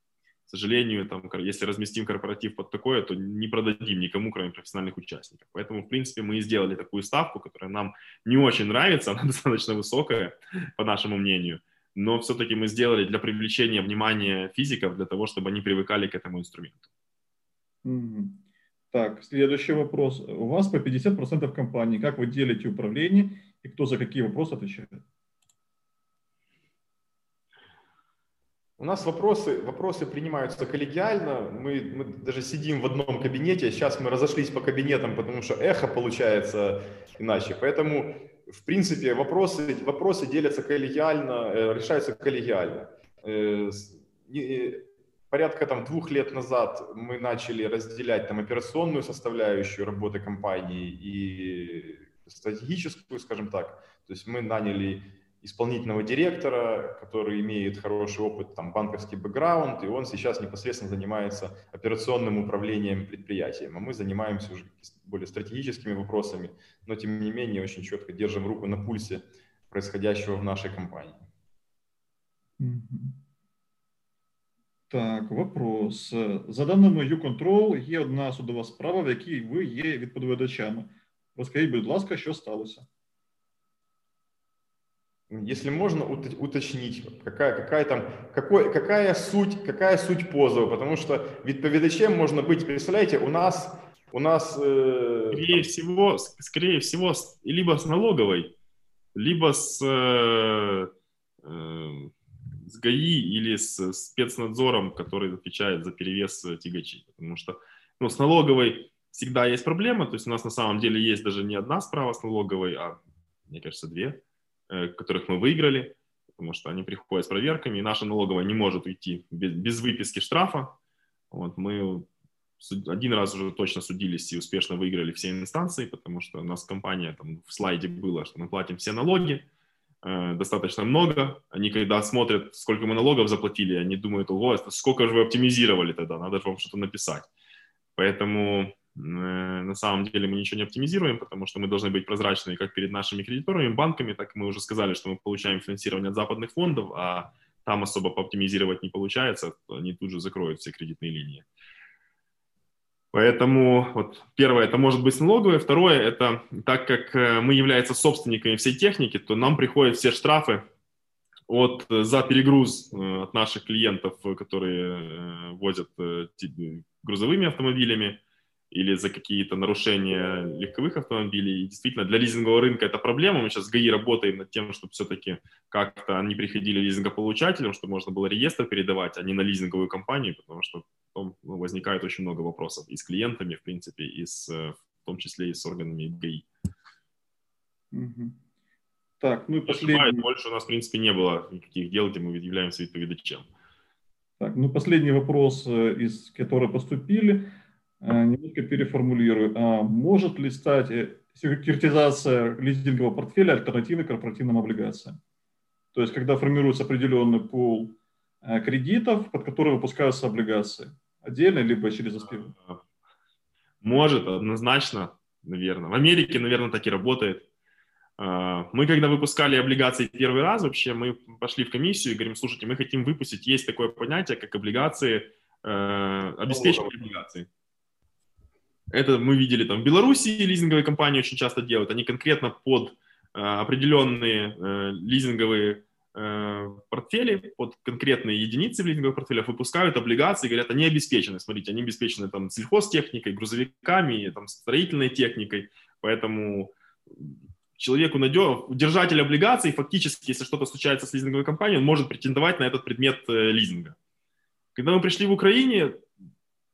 к сожалению, там, если разместим корпоратив под такое, то не продадим никому, кроме профессиональных участников. Поэтому, в принципе, мы и сделали такую ставку, которая нам не очень нравится, [LAUGHS] она достаточно высокая, по нашему мнению – но все-таки мы сделали для привлечения внимания физиков, для того, чтобы они привыкали к этому инструменту. Так, следующий вопрос. У вас по 50% компаний. Как вы делите управление и кто за какие вопросы отвечает? У нас вопросы, вопросы принимаются коллегиально. Мы, мы даже сидим в одном кабинете. Сейчас мы разошлись по кабинетам, потому что эхо получается иначе. Поэтому в принципе, вопросы, вопросы делятся коллегиально, э, решаются коллегиально. Э, порядка там двух лет назад мы начали разделять там операционную составляющую работы компании и стратегическую, скажем так. То есть мы наняли исполнительного директора, который имеет хороший опыт, там, банковский бэкграунд, и он сейчас непосредственно занимается операционным управлением предприятием, а мы занимаемся уже более стратегическими вопросами, но тем не менее очень четко держим руку на пульсе происходящего в нашей компании. Так, вопрос. За даними U-Control є одна судова справа, в якій ви є відповідачами. Розкажіть, будь ласка, що сталося? Если можно уточнить, какая, какая, там, какой, какая, суть, какая суть позова, потому что відповідачем можно быть, представляете, у нас, у нас... Э... Скорее, всего, скорее всего, либо с налоговой, либо с, э, э, с ГАИ или с спецнадзором, который отвечает за перевес тягачей. Потому что ну, с налоговой всегда есть проблема, то есть у нас на самом деле есть даже не одна справа с налоговой, а, мне кажется, две. Э, которых мы выиграли, потому что они приходят с проверками, и наша налоговая не может уйти без, без выписки штрафа. Вот, мы один раз уже точно судились и успешно выиграли все инстанции, потому что у нас компания, там в слайде было, что мы платим все налоги, э, достаточно много. Они когда смотрят, сколько мы налогов заплатили, они думают, ого, сколько же вы оптимизировали тогда, надо вам что-то написать. Поэтому на самом деле мы ничего не оптимизируем, потому что мы должны быть прозрачными как перед нашими кредиторами, банками, так мы уже сказали, что мы получаем финансирование от западных фондов, а там особо пооптимизировать не получается, они тут же закроют все кредитные линии. Поэтому вот первое, это может быть налоговое. Второе, это так как э, мы являемся собственниками всей техники, то нам приходят все штрафы от, э, за перегруз от наших клиентов, которые возят грузовыми автомобилями, или за какие-то нарушения легковых автомобилей. И действительно, для лизингового рынка это проблема. Мы сейчас с ГАИ работаем над тем, чтобы все-таки как-то они приходили лизингополучателям, чтобы можно было реестр передавать, а не на лизинговую компанию, потому что потом ну, возникает очень много вопросов и с клиентами, в принципе, и с, в том числе и с органами ГАИ. Так, ну и последний... Больше у нас, в принципе, не было никаких дел, где мы являемся відповідачем. Так, ну последний вопрос, э, из которых поступили, э, немножко переформулирую. А может ли стать э, секьюритизация лизингового портфеля альтернативой корпоративным облигациям? То есть, когда формируется определенный пул кредитов, под которые выпускаются облигации, отдельно либо через СПВ? Может, однозначно, наверное. В Америке, наверное, так и работает. А, мы, когда выпускали облигации первый раз, вообще мы пошли в комиссию и говорим, слушайте, мы хотим выпустить, есть такое понятие, как облигации, э, обеспеченные облигации. Это мы видели там в Беларуси лизинговые компании очень часто делают, они конкретно под э, определенные э, лизинговые э, портфели, под конкретные единицы в лизинговых портфелях выпускают облигации, говорят, они обеспечены, смотрите, они обеспечены там сельхозтехникой, грузовиками, там строительной техникой, поэтому человеку надежно, держатель облигаций, фактически, если что-то случается с лизинговой компанией, он может претендовать на этот предмет лизинга. Когда мы пришли в Украине,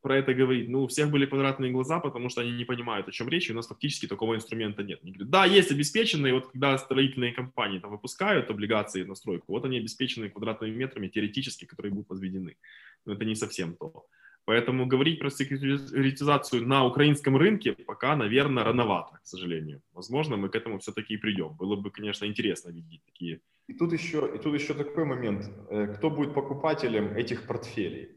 про это говорить, ну, у всех были квадратные глаза, потому что они не понимают, о чем речь, и у нас фактически такого инструмента нет. Они говорят, да, есть обеспеченные, вот когда строительные компании там выпускают облигации на стройку, вот они обеспечены квадратными метрами теоретически, которые будут возведены. Но это не совсем то. Поэтому говорить про секьюритизацию на украинском рынке пока, наверное, рановато, к сожалению. Возможно, мы к этому все-таки и придем. Было бы, конечно, интересно видеть такие. И тут еще, и тут еще такой момент. Э, кто будет покупателем этих портфелей?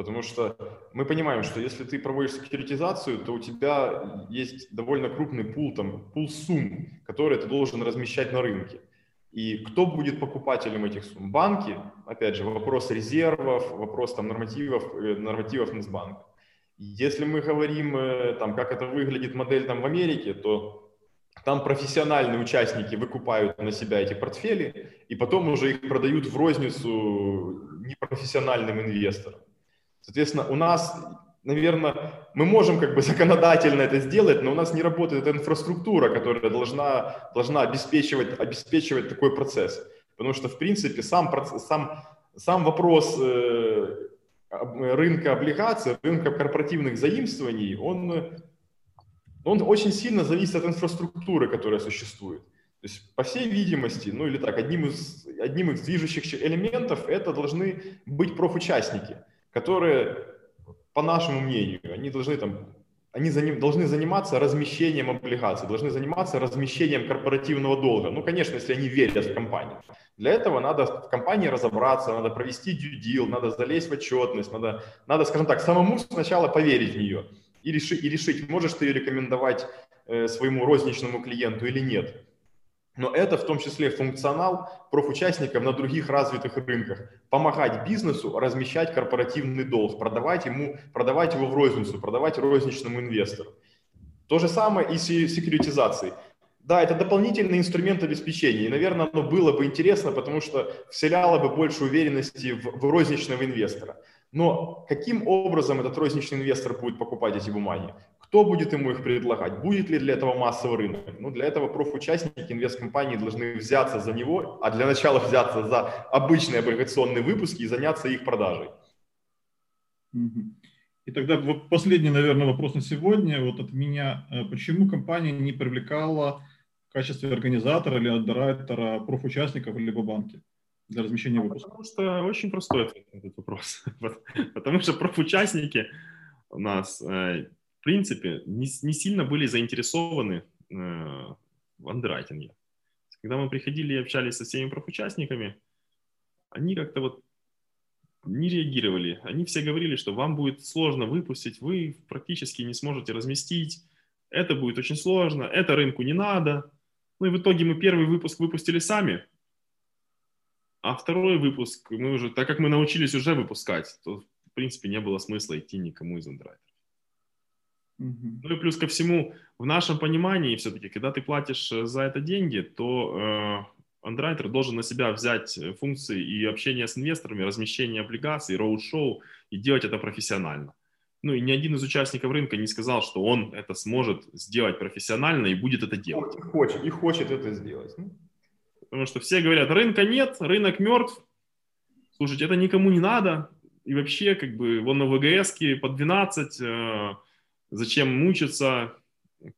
Потому что мы понимаем, что если ты проводишь секьюритизацию, то у тебя есть довольно крупный пул, там, пул сумм, которые ты должен размещать на рынке. И кто будет покупателем этих сумм? Банки, опять же, вопрос резервов, вопрос там, нормативов, э, нормативов Нацбанка. Если мы говорим, э, там, как это выглядит модель там, в Америке, то там профессиональные участники выкупают на себя эти портфели и потом уже их продают в розницу непрофессиональным инвесторам. Соответственно, у нас наверное, мы можем как бы [LAUGHS] законодательно это сделать, но у нас не работает эта инфраструктура, которая должна, должна обеспечивать, обеспечивать такой процесс. Потому что, в принципе, сам, процесс, сам, сам вопрос э, рынка облигаций, рынка корпоративных заимствований, он, он очень сильно зависит от инфраструктуры, которая существует. То есть, по всей видимости, ну или так, одним из, одним из движущих элементов это должны быть профучастники, которые по нашему мнению, они должны там они должны заниматься размещением облигаций, должны заниматься размещением корпоративного долга. Ну, конечно, если они верят в компанию. Для этого надо в компании разобраться, надо провести deal, надо залезть в отчетность, надо, надо скажем так, самому сначала поверить в нее и, реши, и решить, можешь ты ее рекомендовать э, своему розничному клиенту или нет. Но это в том числе функционал профучастников на других развитых рынках. Помогать бизнесу размещать корпоративный долг, продавать, ему, продавать его в розницу, продавать розничному инвестору. То же самое и с секьюритизацией. Да, это дополнительный инструмент обеспечения. И, наверное, оно было бы интересно, потому что вселяло бы больше уверенности в, в розничного инвестора. Но каким образом этот розничный инвестор будет покупать эти бумаги? Кто будет ему их предлагать? Будет ли для этого массовый рынок? Ну, для этого профучастники инвесткомпании должны взяться за него, а для начала взяться за обычные облигационные выпуски и заняться их продажей. И тогда вот последний, наверное, вопрос на сегодня. Вот от меня. Э, почему компания не привлекала в качестве организатора или отдиректора профучастников либо банки для размещения выпуска? Потому что очень простой ответ на этот вопрос. [LAUGHS] Потому что профучастники у нас э, в принципе, не, не сильно были заинтересованы э, в андеррайтинге. Когда мы приходили и общались со всеми профучастниками, они как-то вот не реагировали. Они все говорили, что вам будет сложно выпустить, вы практически не сможете разместить, это будет очень сложно, это рынку не надо. Ну и в итоге мы первый выпуск выпустили сами, а второй выпуск мы уже, так как мы научились уже выпускать, то в принципе не было смысла идти никому из андеррайтеров. Ну и плюс ко всему, в нашем понимании все-таки, когда ты платишь э, за это деньги, то э, андеррайтер должен на себя взять э, функции и общения с инвесторами, размещение облигаций, роуд-шоу и делать это профессионально. Ну и ни один из участников рынка не сказал, что он это сможет сделать профессионально и будет это делать. И хочет, и хочет это сделать. Ну. Потому что все говорят, рынка нет, рынок мертв. Слушайте, это никому не надо. И вообще, как бы, вон на ВГС по 12, э, зачем мучиться,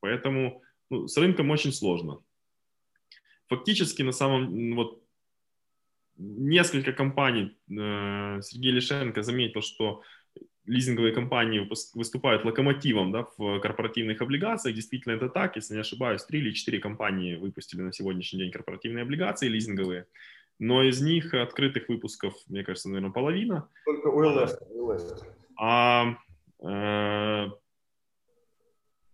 поэтому ну, с рынком очень сложно. фактически на самом вот несколько компаний э, Сергей Лишенко заметил, что лизинговые компании выступают локомотивом да, в корпоративных облигациях. Действительно, это так. Если не ошибаюсь, три или четыре компании выпустили на сегодняшний день корпоративные облигации лизинговые. Но из них открытых выпусков, мне кажется, наверное, половина. Только УЛС. А, э,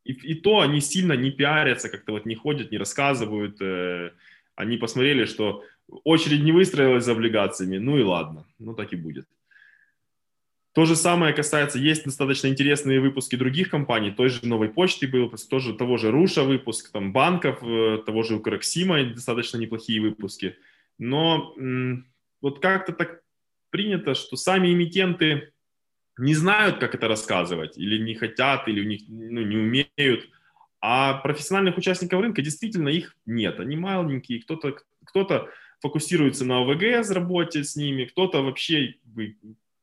и, и то они сильно не пиарятся, как-то вот не ходят, не рассказывают. Э, они посмотрели, что очередь не выстроилась за облигациями, ну и ладно, ну так и будет. То же самое касается, есть достаточно интересные выпуски других компаний, той же новой почты был тоже, того же Руша выпуск, там банков, э, того же Укрексима достаточно неплохие выпуски. Но вот как-то так принято, что сами эмитенты не знают, как это рассказывать, или не хотят, или у них ну, не умеют. А профессиональных участников рынка действительно их нет. Они маленькие, кто-то кто фокусируется на ОВГС работе с ними, кто-то вообще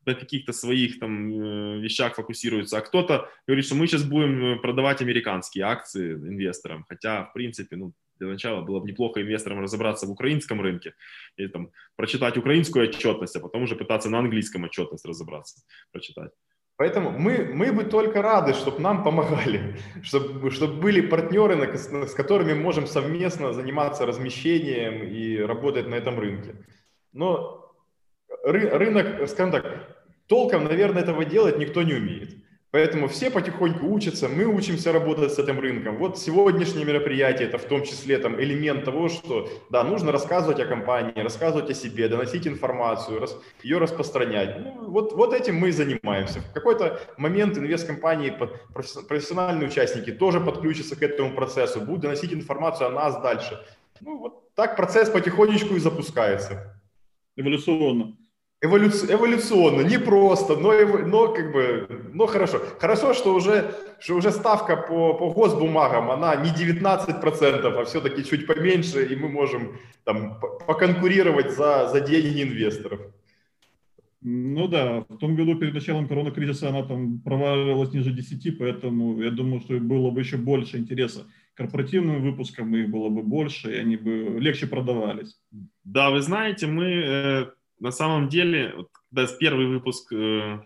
на каких-то своих там э, вещах фокусируется, а кто-то говорит, что мы сейчас будем э, продавать американские акции инвесторам, хотя, в принципе, ну, для начала было бы неплохо инвесторам разобраться в украинском рынке и там прочитать украинскую отчетность, а потом уже пытаться на английском отчетность разобраться, прочитать. Поэтому мы, мы бы только рады, чтобы нам помогали, [LAUGHS] чтобы, чтобы были партнеры, с которыми мы можем совместно заниматься размещением и работать на этом рынке. Но рынок, скажем так, толком, наверное, этого делать никто не умеет. Поэтому все потихоньку учатся, мы учимся работать с этим рынком. Вот сегодняшнее мероприятие, это в том числе там, элемент того, что да, нужно рассказывать о компании, рассказывать о себе, доносить информацию, рас, ее распространять. Ну, вот, вот этим мы и занимаемся. В какой-то момент инвесткомпании, профессиональные участники тоже подключатся к этому процессу, будут доносить информацию о нас дальше. Ну, вот так процесс потихонечку и запускается. Эволюционно. Эволюци- эволюционно, не просто, но, но как бы, но хорошо. Хорошо, что уже, что уже ставка по, по госбумагам, она не 19%, а все-таки чуть поменьше, и мы можем там поконкурировать за, за деньги инвесторов. Ну да, в том году перед началом коронакризиса она там проваливалась ниже 10, поэтому я думаю, что было бы еще больше интереса корпоративным выпускам, их было бы больше, и они бы легче продавались. Да, вы знаете, мы э, на самом деле, вот, когда первый выпуск э,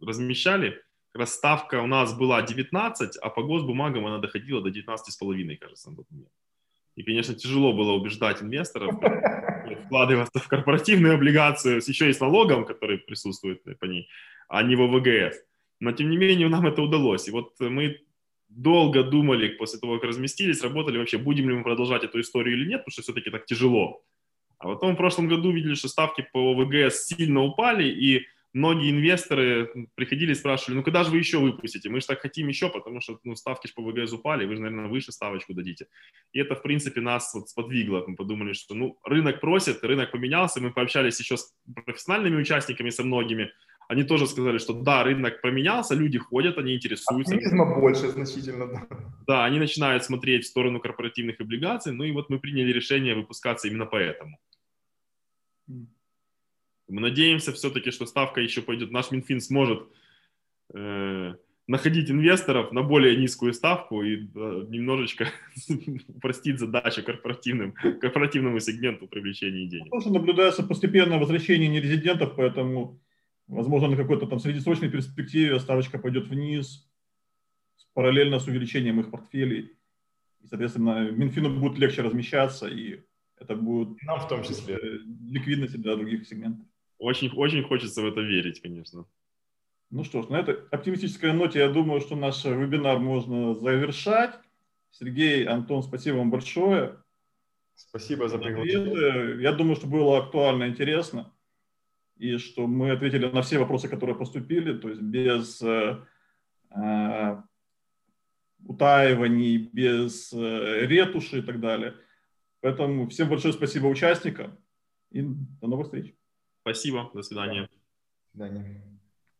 размещали, как раз ставка у нас была 19, а по госбумагам она доходила до 19,5, кажется, на тот момент. И, конечно, тяжело было убеждать инвесторов [LAUGHS] вкладываться в корпоративную облигацию, еще и с налогом, который присутствует по ней, а не в ОВГС. Но, тем не менее, нам это удалось. И вот мы долго думали после того, как разместились, работали вообще, будем ли мы продолжать эту историю или нет, потому что все-таки так тяжело. А потом в прошлом году видели, что ставки по ВГС сильно упали, и многие инвесторы приходили и спрашивали, ну когда же вы еще выпустите? Мы же так хотим еще, потому что ну, ставки по ВГС упали, вы же, наверное, выше ставочку дадите. И это, в принципе, нас вот сподвигло. Мы подумали, что ну, рынок просит, рынок поменялся, мы пообщались еще с профессиональными участниками, со многими, они тоже сказали, что да, рынок поменялся, люди ходят, они интересуются. Оптимизма больше значительно, да. Да, они начинают смотреть в сторону корпоративных облигаций, ну и вот мы приняли решение выпускаться именно поэтому. Мы надеемся все-таки, что ставка еще пойдет. Наш Минфин сможет э, находить инвесторов на более низкую ставку и э, немножечко [LAUGHS] упростить задачу корпоративным, корпоративному сегменту привлечения денег. Тоже наблюдается постепенное возвращение нерезидентов, поэтому, возможно, на какой-то там среднесрочной перспективе ставочка пойдет вниз параллельно с увеличением их портфелей. И, соответственно, Минфину будет легче размещаться и это будет нам в том числе ликвидности для других сегментов. Очень, очень хочется в это верить, конечно. Ну что ж, на этой оптимистической ноте я думаю, что наш вебинар можно завершать. Сергей, Антон, спасибо вам большое. Спасибо за приглашение. Я думаю, что было актуально, интересно. И что мы ответили на все вопросы, которые поступили, то есть без э, э, утаиваний, без э, ретуши и так далее. Поэтому всем большое спасибо участникам и до новых встреч. Спасибо, до свидания. До свидания.